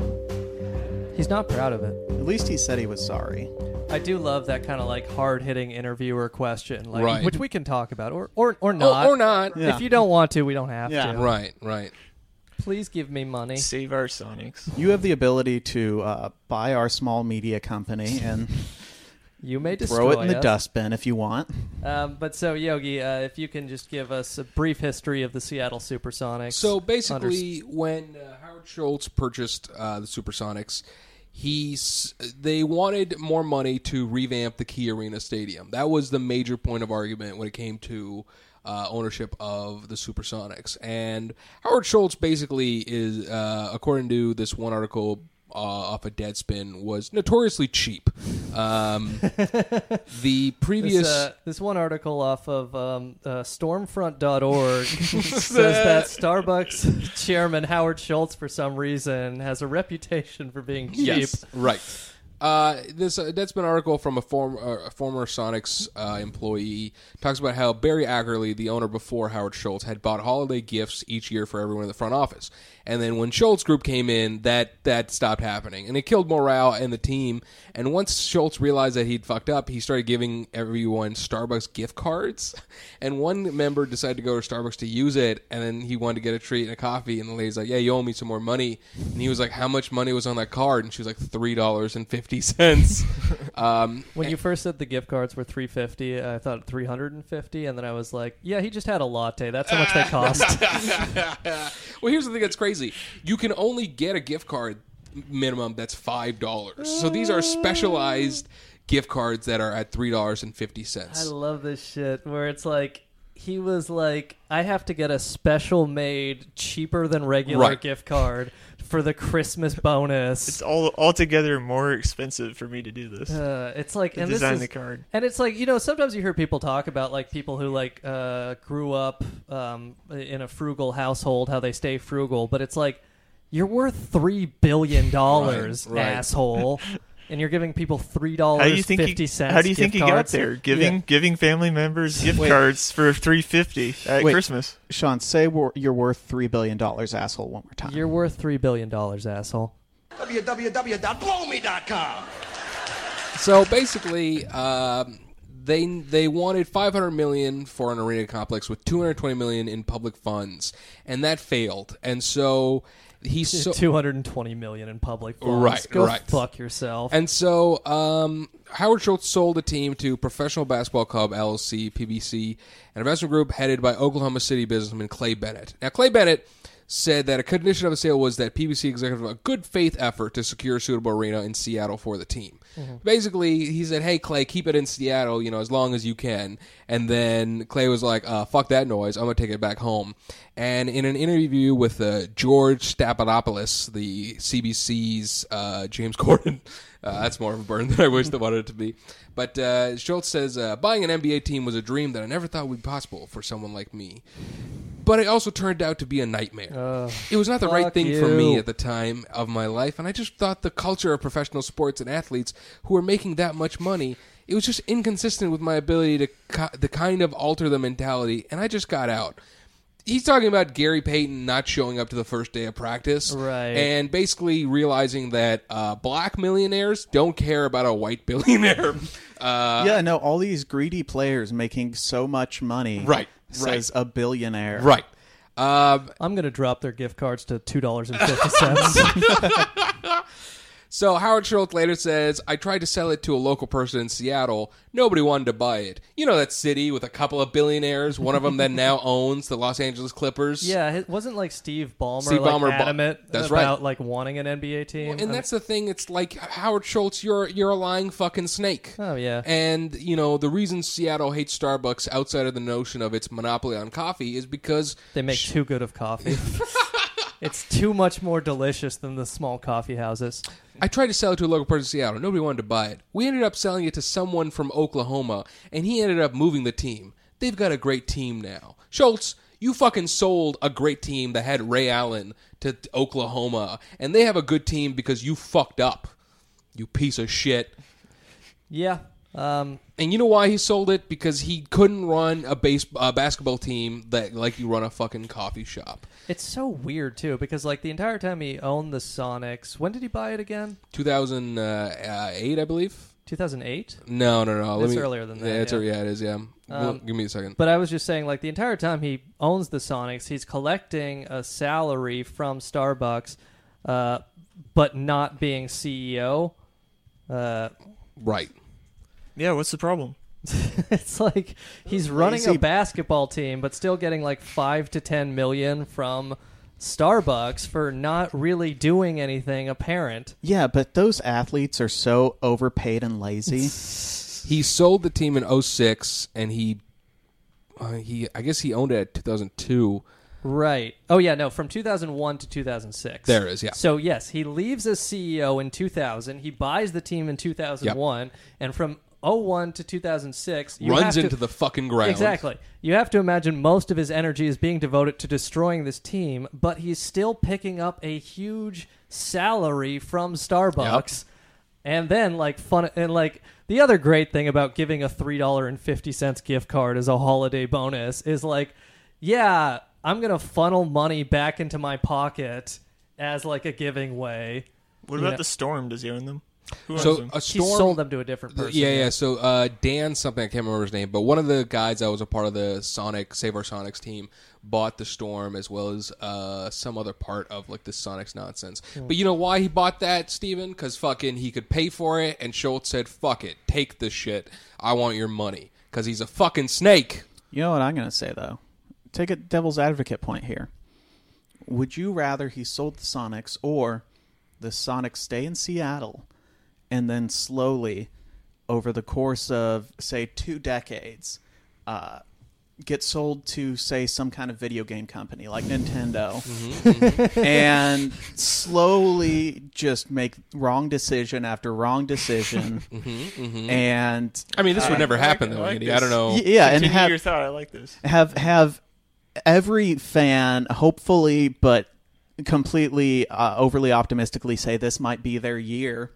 he's not proud of it. at least he said he was sorry. I do love that kind of like hard hitting interviewer question, like Right. which we can talk about, or or or not, or not. Yeah. If you don't want to, we don't have Yeah. to. Right, right. Please give me money. Save our Sonics. You have the ability to uh, buy our small media company and You may destroy throw it in the us. dustbin if you want. Um, but so Yogi, uh, if you can just give us a brief history of the Seattle Supersonics. So Under- basically, when uh, Howard Schultz purchased uh, the Supersonics, he's they wanted more money to revamp the Key Arena Stadium. That was the major point of argument when it came to uh, ownership of the Supersonics. And Howard Schultz basically is, uh, according to this one article. Uh, off of Deadspin was notoriously cheap. Um, the previous This, uh, this one article off of um, uh, Stormfront.org says that Starbucks chairman Howard Schultz, for some reason, has a reputation for being cheap. Yes, right. Uh, this uh, that's been an article from a, uh, former Sonics uh, employee. Talks about how Barry Ackerley, the owner before Howard Schultz, had bought holiday gifts each year for everyone in the front office, and then when Schultz Group came in, that that stopped happening, and it killed morale and the team. And once Schultz realized that he'd fucked up, he started giving everyone Starbucks gift cards, and one member decided to go to Starbucks to use it, and then he wanted to get a treat and a coffee, and the lady's like, "Yeah, you owe me some more money," and he was like, "How much money was on that card?" And she was like, three dollars and fifty cents. um, When you first said the gift cards were three fifty, I thought three hundred and fifty, and then I was like, "Yeah, he just had a latte. That's how much they cost." well, here's the thing that's crazy. You can only get a gift card minimum that's five dollars. So these are specialized gift cards that are at three dollars and fifty I cents. love this shit where it's like he was like, "I have to get a special made, cheaper than regular Right. gift card for the Christmas bonus." It's all altogether more expensive for me to do this. Uh, it's like To and design this is, the card. and it's like you know sometimes you hear people talk about like people who like uh, grew up um, in a frugal household how they stay frugal, but it's like you're worth three billion dollars, Right, right. asshole, and you're giving people three How dollars do you think fifty he. How do you think he gift got cards. there? Giving Yeah. giving family members gift Wait. cards for three fifty at Wait. Christmas. Sean, say you're worth three billion dollars, asshole, one more time. You're worth three billion dollars, asshole. www.blowme.com. So basically, um, they they wanted 500 million for an arena complex with 220 million in public funds, and that failed. And so he so, Two hundred and twenty million in public funds. Right, Go right. fuck yourself. And so um, Howard Schultz sold the team to Professional Basketball Club LLC, PBC, an investment group headed by Oklahoma City businessman Clay Bennett. Now, Clay Bennett said that a condition of the sale was that PBC executive a good faith effort to secure a suitable arena in Seattle for the team. Basically, he said, "Hey Clay, keep it in Seattle, you know, as long as you can." And then Clay was like, uh, "Fuck that noise! I'm gonna take it back home." And in an interview with uh, George Stephanopoulos, the CBC's uh, James Corden, uh, that's more of a burn than I wish I wanted it to be. But uh, Schultz says, uh, "Buying an NBA team was a dream that I never thought would be possible for someone like me." But it also turned out to be a nightmare. it was not the right fuck thing for me at the time of my life, and I just thought the culture of professional sports and athletes who were making that much money, it was just inconsistent with my ability to ki- to kind of alter the mentality, and I just got out. he's talking about Gary Payton not showing up to the first day of practice, Right. And basically realizing that uh, black millionaires don't care about a white billionaire. Uh, yeah, no, all these greedy players making so much money. Right, Says a billionaire. Right. Um, I'm going to drop their gift cards to two dollars and fifty cents. So Howard Schultz later says, I tried to sell it to a local person in Seattle. Nobody wanted to buy it. You know that city with a couple of billionaires, one of them that now owns the Los Angeles Clippers. yeah, it wasn't like Steve Ballmer, Steve like, Ballmer bu- adamant That's about right. like wanting an NBA team. And that's the thing. It's like Howard Schultz, you're you're a lying fucking snake. Oh, yeah. And you know the reason Seattle hates Starbucks outside of the notion of its monopoly on coffee is because they make too good of coffee. it's too much more delicious than the small coffee houses. I tried to sell it to a local person in Seattle. Nobody wanted to buy it. We ended up selling it to someone from Oklahoma, and he ended up moving the team. They've got a great team now. Schultz, you fucking sold a great team that had Ray Allen to Oklahoma, and they have a good team because you fucked up. You piece of shit. Yeah. Um, And you know why he sold it? Because he couldn't run a base a basketball team that like you run a fucking coffee shop. it's so weird too because like the entire time he owned the Sonics. When did he buy it again? 2008, I believe. 2008. No, no, no. Let It's me- earlier than that, Yeah, it's yeah. yeah, it is. Yeah. Um, Give me a second. But I was just saying, like the entire time he owns the Sonics, he's collecting a salary from Starbucks, uh, but not being CEO. Uh, right. Yeah, what's the problem? it's like he's running Lazy- a basketball team, but still getting like five to ten million from Starbucks for not really doing anything apparent. Yeah, but those athletes are so overpaid and lazy. He sold the team in 06 and he uh, he I guess he owned it at 2002. Right. Oh yeah, no, from 2001 to 2006. There is, yeah. So yes, he leaves as CEO in 2000. He buys the team in 2001, and from 01 to 2006, you Runs have to- into the fucking ground. Exactly. You have to imagine most of his energy is being devoted to destroying this team, but he's still picking up a huge salary from Starbucks. And then like fun and like the other great thing about giving a three dollar and fifty cents gift card as a holiday bonus is like, yeah, I'm gonna funnel money back into my pocket as like a giving way. What You about know- the storm? Does he own them? Who owns So them? a He storm sold them to a different person. Yeah, yeah. So uh, Dan something I can't remember his name, but one of the guys that was a part of the Sonic Save Our Sonics team bought the Storm as well as uh, some other part of like the Sonics nonsense. Hmm. But you know why he bought that, Steven? Because fucking he could pay for it, and Schultz said, "Fuck it, take this shit. I want your money." Because he's a fucking snake. You know what I'm going to say though? Take a devil's advocate point here. Would you rather he sold the Sonics or the Sonics stay in Seattle and then slowly, over the course of say two decades, uh, get sold to say some kind of video game company like Nintendo, and slowly just make wrong decision after wrong decision, and I mean, this would uh, never happen I though, like Andy. I don't know. Y- yeah, and have your thought. I like this. have have every fan hopefully but completely uh, overly optimistically say this might be their year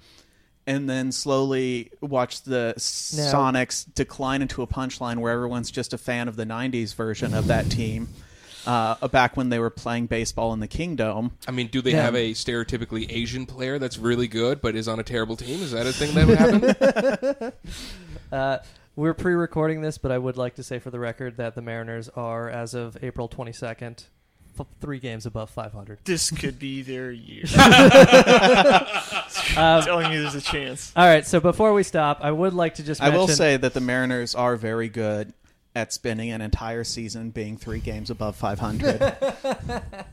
and then slowly watch the Sonics decline into a punchline where everyone's just a fan of the 90s version of that team uh, back when they were playing baseball in the Kingdom. I mean, do they Yeah. have a stereotypically Asian player that's really good but is on a terrible team? Is that a thing that would happen? Uh, we're pre-recording this, but I would like to say for the record that the Mariners are, as of April 22nd, f- three games above 500. This could be their year. Um, telling you there's a chance. All right, so before we stop, I would like to just I will say that the Mariners are very good at spending an entire season being three games above 500.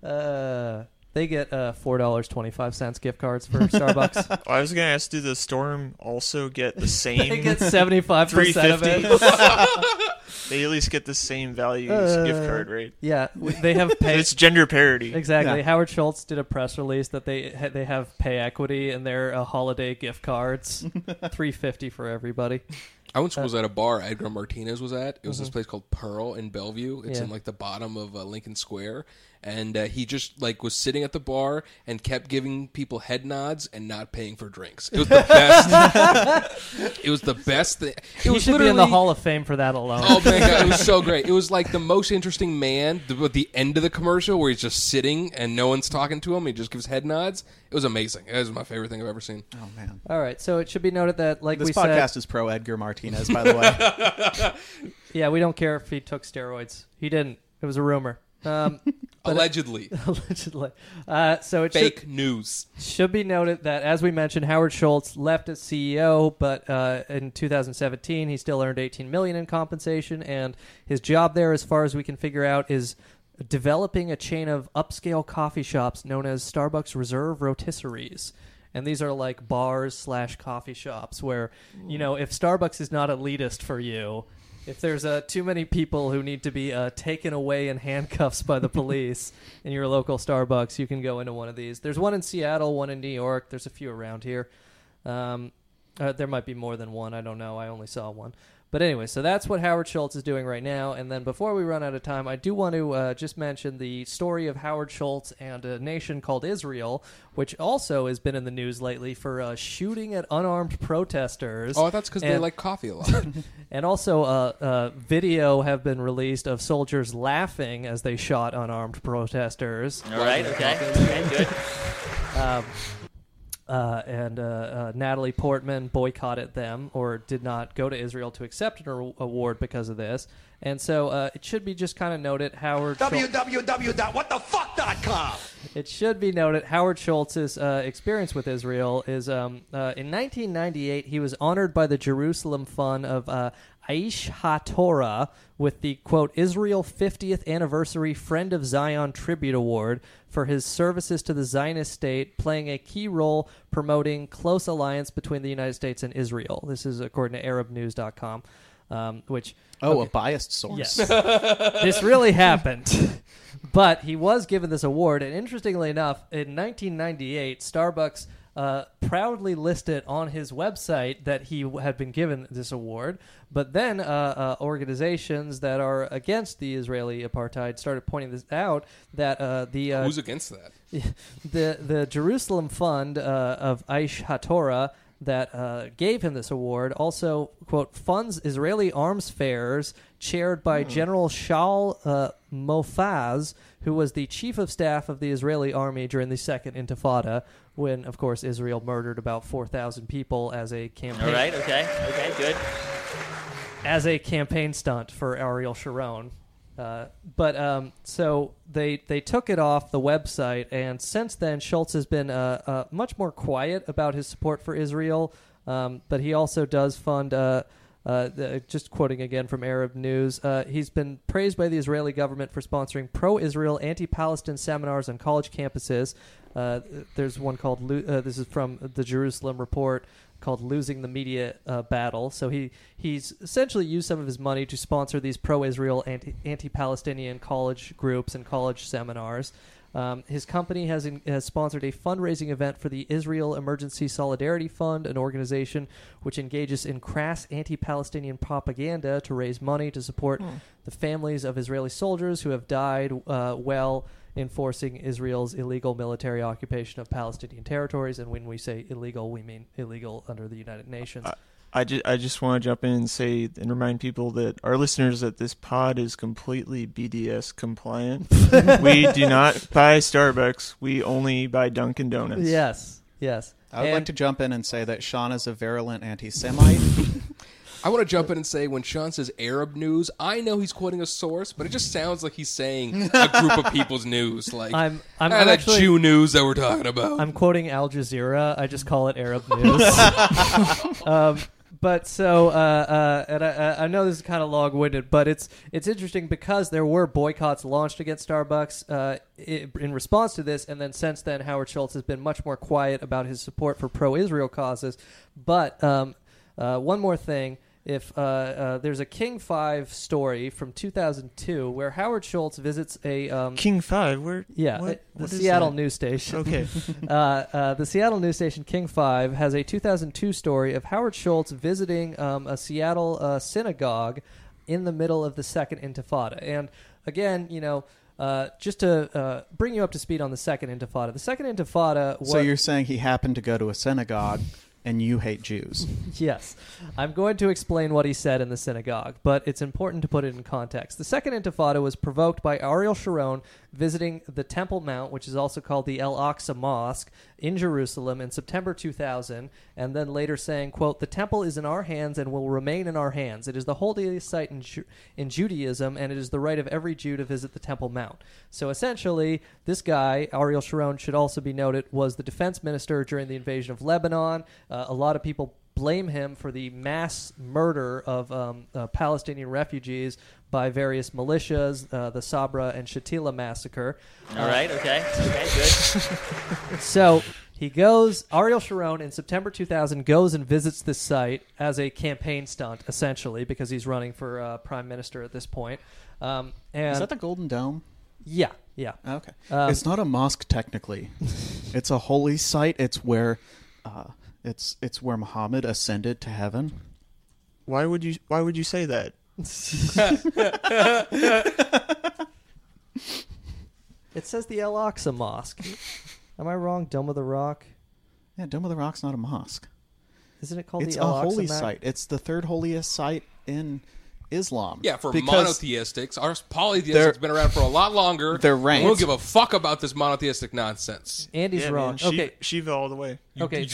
Uh, they get uh, four dollars twenty five cents gift cards for Starbucks. Well, I was gonna ask, do the storm also get the same? They get 75% of it. they at least get the same value as gift Uh, card, rate. Yeah, they have pay. It's gender parity. Exactly. Yeah. Howard Schultz did a press release that they ha- they have pay equity and their uh, holiday gift cards, three fifty for everybody. I once was at a bar Edgar Martinez was at. It was this Mhm. place called Pearl in Bellevue. It's Yeah. in like the bottom of uh, Lincoln Square. And uh, he just like was sitting at the bar and kept giving people head nods and not paying for drinks. It was the best. it was the best thing. It he was should be in the literally- Hall of Fame for that alone. Oh my god, it was so great. It was like the most interesting man. The, at the end of the commercial, where he's just sitting and no one's talking to him, he just gives head nods. It was amazing. It was my favorite thing I've ever seen. Oh man, All right, so it should be noted that, like this we podcast said, is pro Edgar Martinez, by the way. yeah, we don't care if he took steroids. He didn't. It was a rumor. Um, but- Allegedly. allegedly. Uh, so it Fake should, news. Should be noted that, as we mentioned, Howard Schultz left as CEO, but uh, in 2017 he still earned 18 million in compensation, and his job there, as far as we can figure out, is developing a chain of upscale coffee shops known as Starbucks Reserve Roasteries. And these are like bars slash coffee shops where, you know, if Starbucks is not elitist for you, if there's uh, too many people who need to be uh, taken away in handcuffs by the police in your local Starbucks, you can go into one of these. There's one in Seattle, one in New York. There's a few around here. Um, uh, there might be more than one. I don't know. I only saw one. But anyway, so that's what Howard Schultz is doing right now. And then before we run out of time, I do want to uh, just mention the story of Howard Schultz and a nation called Israel, which also has been in the news lately for uh, shooting at unarmed protesters. Oh, that's because they like coffee a lot. and also, uh, uh, video have been released of soldiers laughing as they shot unarmed protesters. All right, okay, okay, good. Um, uh, and uh, uh, Natalie Portman boycotted them or did not go to Israel to accept an ar- award because of this. And so uh, it should be just kind of noted Howard. Www.whatthefuck.com. it should be noted Howard Schultz's uh, experience with Israel is um, uh, in 1998 he was honored by the Jerusalem Fund of uh, Aish HaTorah with the quote Israel 50th Anniversary Friend of Zion Tribute Award for his services to the Zionist state, playing a key role promoting close alliance between the United States and Israel. This is according to ArabNews.com. Um, which Oh, a biased source. Yes. this really happened. But he was given this award, and interestingly enough, in 1998, Starbucks uh, proudly listed on his website that he w- had been given this award. But then uh, uh, organizations that are against the Israeli apartheid started pointing this out that uh, the uh, Who's against that? the the Jerusalem Fund uh, of Aish HaTorah that uh, gave him this award also quote funds Israeli arms fairs chaired by Hmm. General Shaul uh, Mofaz, who was the chief of staff of the Israeli army during the Second Intifada, when of course Israel murdered about four thousand people as a campaign All right, okay, okay, good. as a campaign stunt for Ariel Sharon. Uh, but um, so they they took it off the website, and since then Schultz has been uh, uh, much more quiet about his support for Israel. Um, but he also does fund. Uh, the, just quoting again from Arab News, uh, he's been praised by the Israeli government for sponsoring pro-Israel, anti-Palestine seminars on college campuses. Uh, there's one called uh, this is from the Jerusalem Report called "Losing the Media uh, Battle." So he he's essentially used some of his money to sponsor these pro-Israel, anti anti-Palestinian college groups and college seminars. Um, his company has in, has sponsored a fundraising event for the Israel Emergency Solidarity Fund, an organization which engages in crass anti-Palestinian propaganda to raise money to support Hmm. the families of Israeli soldiers who have died uh, while enforcing Israel's illegal military occupation of Palestinian territories. And when we say illegal, we mean illegal under the United Nations. I just, I just want to jump in and say and remind people that our listeners that this pod is completely BDS compliant. we do not buy Starbucks. We only buy Dunkin' Donuts. Yes, yes. I would And- like to jump in and say that Sean is a virulent anti-Semite. I want to jump in and say when Sean says Arab news, I know he's quoting a source, but it just sounds like he's saying a group of people's news. Like I'm, I'm, "Ah, I'm that actually, Jew news that we're talking about. I'm quoting Al Jazeera. I just call it Arab news. um, but so, uh, uh, and I, I know this is kind of long-winded, but it's it's interesting because there were boycotts launched against Starbucks uh, in response to this, and then since then, Howard Schultz has been much more quiet about his support for pro-Israel causes. But um, uh, one more thing if uh, uh, there's a King Five story from 2002 where Howard Schultz visits a um, King Five. Where? yeah, what- the what is Seattle news station. Okay. uh, uh, the Seattle news station King Five has a 2002 story of Howard Schultz visiting um, a Seattle uh, synagogue in the middle of the Second Intifada. And again, you know, uh, just to uh, bring you up to speed on the Second Intifada, the Second Intifada. Was, So you're saying he happened to go to a synagogue and you hate Jews? yes. I'm going to explain what he said in the synagogue, but it's important to put it in context. The Second Intifada was provoked by Ariel Sharon visiting the Temple Mount, which is also called the El Aqsa Mosque, in Jerusalem in September 2000, and then later saying, quote, The temple is in our hands and will remain in our hands. It is the holiest site in, Ju- in Judaism, and it is the right of every Jew to visit the Temple Mount. So essentially, this guy, Ariel Sharon, should also be noted, was the defense minister during the invasion of Lebanon. Uh, a lot of people blame him for the mass murder of um, uh, Palestinian refugees by various militias, uh, the Sabra and Shatila massacre. All right. Okay. Okay. Good. So he goes, Ariel Sharon in September 2000 goes and visits this site as a campaign stunt, essentially, because he's running for uh, prime minister at this point. Um, and Is that the Golden Dome? Yeah, yeah. Okay. Um, it's not a mosque technically. it's a holy site. It's where, uh, it's it's where Muhammad ascended to heaven. Why would you? Why would you say that? It says the El Aqsa Mosque. Am I wrong? Dome of the Rock? Yeah, Dome of the Rock's not a mosque. Isn't it called it's the El a holy Aqsa Mosque? site. It's the third holiest site in Islam. Yeah, for Because monotheistics. Our polytheistics they're- been around for a lot longer. they're and We ranked. don't give a fuck about this monotheistic nonsense. Andy's Yeah, wrong. man. Shiva- okay. Shiva all the way. Okay.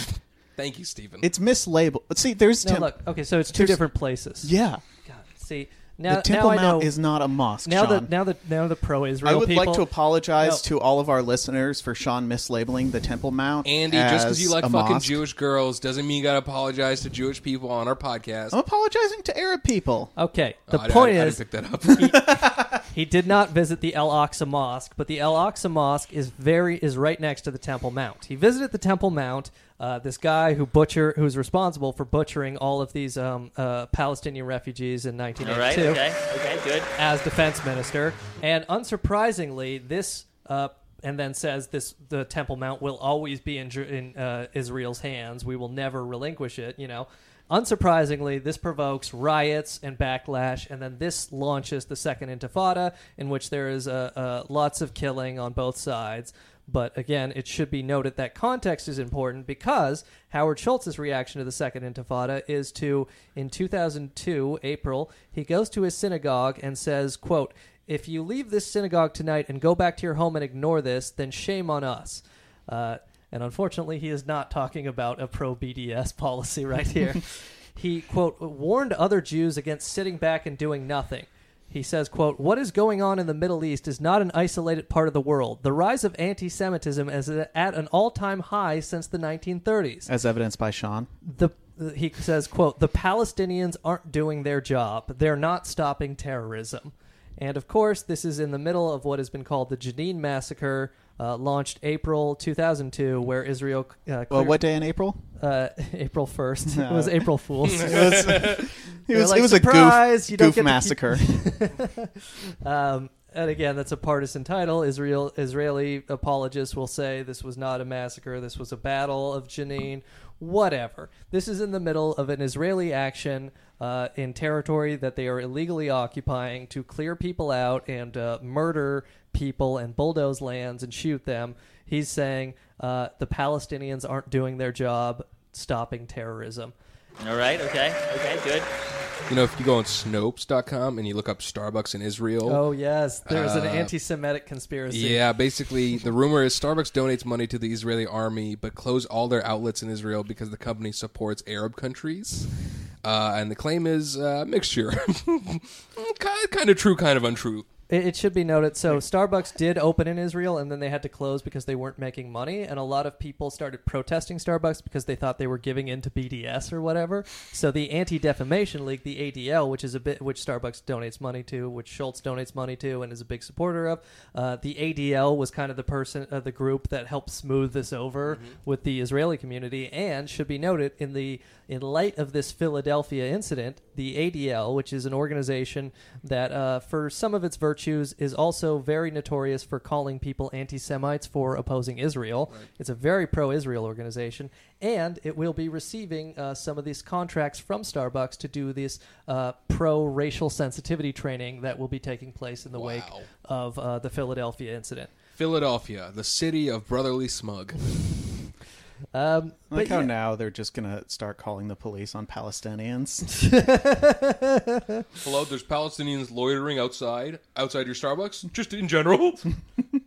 Thank you, Stephen. It's mislabeled. But see, there's No, temp- look. Okay, so it's two there's- different places. Yeah. God, see now, the Temple now Mount is not a mosque. now Sean. that now that now the pro Israel I would people. like to apologize No. to all of our listeners for Sean mislabeling the Temple Mount. Andy, just because you like fucking mosque. Jewish girls doesn't mean you gotta apologize to Jewish people on our podcast. I'm apologizing to Arab people. Okay, oh, the Oh, point I- I is didn't pick that up. he, did not visit the El Aqsa Mosque, but the El Aqsa Mosque is very is right next to the Temple Mount. He visited the Temple Mount. Uh, this guy who butcher who's responsible for butchering all of these um, uh, Palestinian refugees in All right. 1982 Okay. Okay. Good. as defense minister, and unsurprisingly, this uh, and then says this the Temple Mount will always be in, in uh, Israel's hands. We will never relinquish it. You know. Unsurprisingly, this provokes riots and backlash, and then this launches the Second Intifada, in which there is uh, uh, lots of killing on both sides. But again, it should be noted that context is important because Howard Schultz's reaction to the Second Intifada is to, in 2002, April, he goes to his synagogue and says, quote, if you leave this synagogue tonight and go back to your home and ignore this, then shame on us. Uh, and unfortunately, he is not talking about a pro BDS policy right here. he, quote, warned other Jews against sitting back and doing nothing. He says, quote, What is going on in the Middle East is not an isolated part of the world. The rise of anti Semitism is at an all time high since the 1930s. As evidenced by Sean. The, he says, quote, The Palestinians aren't doing their job. They're not stopping terrorism. And of course, this is in the middle of what has been called the Jenin massacre, uh, launched April 2002, where Israel. Uh, Well, what day in April? Uh, April 1st. No. It was April Fool's. It was- it was- like, it was a goof- you goof massacre." keep-" um, and again, that's a partisan title. Israel Israeli apologists will say this was not a massacre. This was a battle of Jenin. Whatever. This is in the middle of an Israeli action uh, in territory that they are illegally occupying to clear people out and uh, murder people and bulldoze lands and shoot them. He's saying uh, the Palestinians aren't doing their job stopping terrorism. All right. Okay. Okay. Good. You know, if you go on Snopes.com and you look up Starbucks in Israel. Oh yes, there's an uh, anti-Semitic conspiracy. Yeah, basically, the rumor is Starbucks donates money to the Israeli army, but close all their outlets in Israel because the company supports Arab countries. Uh, and the claim is uh, mixture, kind, kind of true, kind of untrue. It, it should be noted. So Starbucks did open in Israel, and then they had to close because they weren't making money. And a lot of people started protesting Starbucks because they thought they were giving in to BDS or whatever. So the Anti Defamation League, the ADL, which is a bit which Starbucks donates money to, which Schultz donates money to, and is a big supporter of, uh, the ADL was kind of the person, uh, the group that helped smooth this over with the Israeli community. And should be noted in the in light of this Philadelphia incident, the ADL, which is an organization that, uh, for some of its virtues, is also very notorious for calling people anti Semites for opposing Israel. It's a very pro Israel organization, and it will be receiving uh, some of these contracts from Starbucks to do this uh, pro racial sensitivity training that will be taking place in the wake of uh, the Philadelphia incident. Philadelphia, the city of brotherly smug. Um, like how yeah. now they're just gonna start calling the police on Palestinians. Hello, there's Palestinians loitering outside, outside your Starbucks, just in general.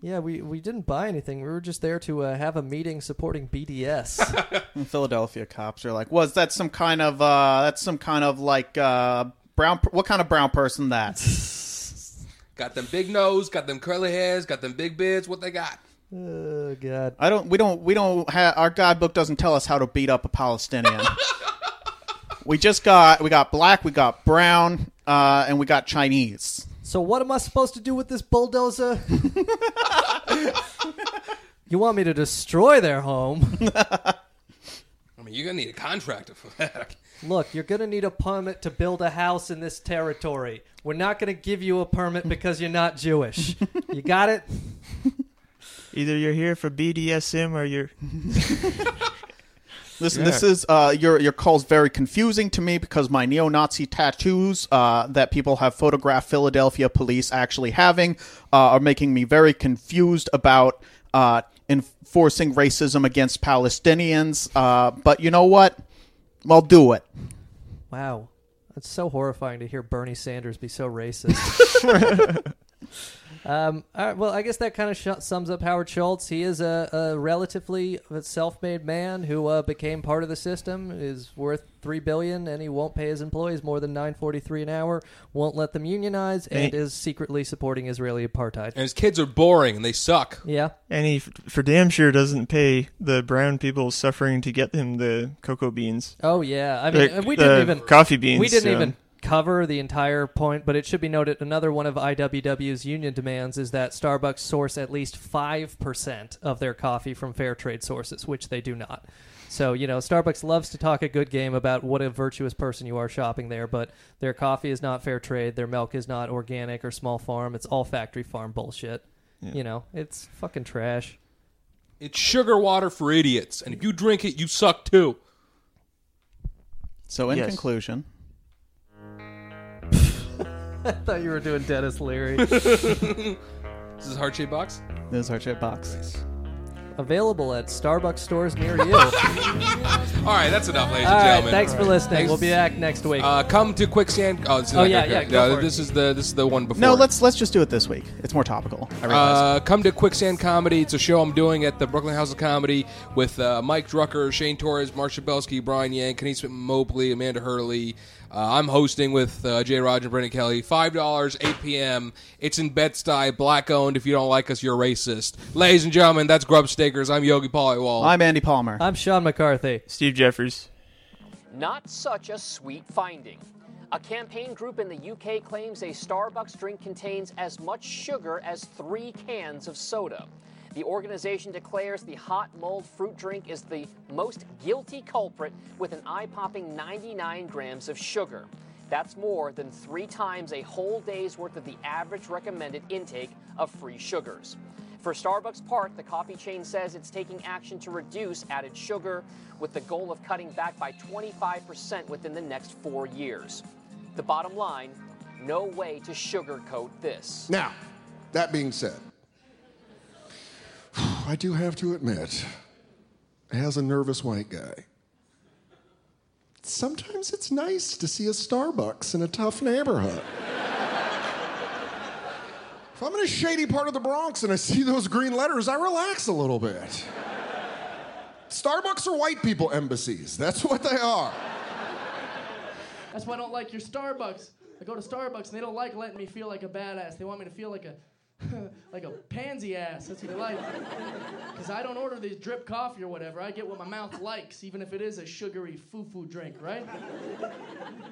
Yeah, we, we didn't buy anything. We were just there to uh, have a meeting supporting BDS. Philadelphia cops are like, "Was that some kind of uh that's some kind of like uh brown what kind of brown person that?" got them big nose, got them curly hairs, got them big beards. What they got? Oh God! I don't we don't we don't ha- our guidebook doesn't tell us how to beat up a Palestinian. we just got we got black, we got brown, uh and we got Chinese. So what am I supposed to do with this bulldozer? you want me to destroy their home? I mean, you're gonna need a contractor for that. Look, you're going to need a permit to build a house in this territory. We're not going to give you a permit because you're not Jewish. You got it? Either you're here for BDSM or you're. Listen, Yeah. this is uh, your your call's very confusing to me because my neo-Nazi tattoos uh, that people have photographed Philadelphia police actually having uh, are making me very confused about uh, enforcing racism against Palestinians. Uh, but you know what? I'll do it. Wow. That's so horrifying to hear Bernie Sanders be so racist. um, all right, well, I guess that kind of sh- sums up Howard Schultz. He is a, a relatively self-made man who uh, became part of the system, is worth three billion, and he won't pay his employees more than nine forty-three an hour. Won't let them unionize, and And he- is secretly supporting Israeli apartheid. And his kids are boring and they suck. Yeah. And he, f- for damn sure, doesn't pay the brown people suffering to get him the cocoa beans. Oh yeah, I mean The- we didn't even coffee beans. We didn't so- even cover the entire point, but it should be noted another one of IWW's union demands is that Starbucks source at least five percent of their coffee from fair trade sources, which they do not. So you know, Starbucks loves to talk a good game about what a virtuous person you are shopping there, but their coffee is not fair trade, their milk is not organic or small farm. It's all factory farm bullshit. Yeah. You know, it's fucking trash. It's sugar water for idiots, and if you drink it, you suck too. So, in Yes. conclusion, I thought you were doing Denis Leary. this is heart shaped box. this is heart chip box. Available at Starbucks stores near you. All right, that's enough, ladies All and right, gentlemen. thanks for listening. Thanks. We'll be back next week. Uh, come to quicksand. Oh, this is Oh, not- yeah, okay. yeah, go No, for it. this is the this is the one before. No, let's let's just do it this week. It's more topical. I realize. Uh, come to Quicksand Comedy. It's a show I'm doing at the Brooklyn House of Comedy with uh, Mike Drucker, Shane Torres, Marsha Belsky, Brian Yang, Kenny Smith Mobley, Amanda Hurley. Uh, I'm hosting with uh, Jay Roger and Brendan Kelly. Five dollars, eight p.m. It's in Bed Stuy, black owned. If you don't like us, you're racist. Ladies and gentlemen, that's Grubstakers. I'm Yogi Paliwal. I'm Andy Palmer. I'm Sean McCarthy. Steve Jeffers. Not such a sweet finding. A campaign group in the UK claims a Starbucks drink contains as much sugar as three cans of soda. The organization declares the hot mulled fruit drink is the most guilty culprit with an eye popping 99 grams of sugar. That's more than three times a whole day's worth of the average recommended intake of free sugars. For Starbucks' part, the coffee chain says it's taking action to reduce added sugar with the goal of cutting back by 25% within the next four years. The bottom line no way to sugarcoat this. Now, that being said, I do have to admit, as a nervous white guy, sometimes it's nice to see a Starbucks in a tough neighborhood. if I'm in a shady part of the Bronx and I see those green letters, I relax a little bit. Starbucks are white people embassies. That's what they are. That's why I don't like your Starbucks. I go to Starbucks and they don't like letting me feel like a badass. They want me to feel like a like a pansy ass. That's what they like. Because I don't order this drip coffee or whatever. I get what my mouth likes, even if it is a sugary foo-foo drink, right?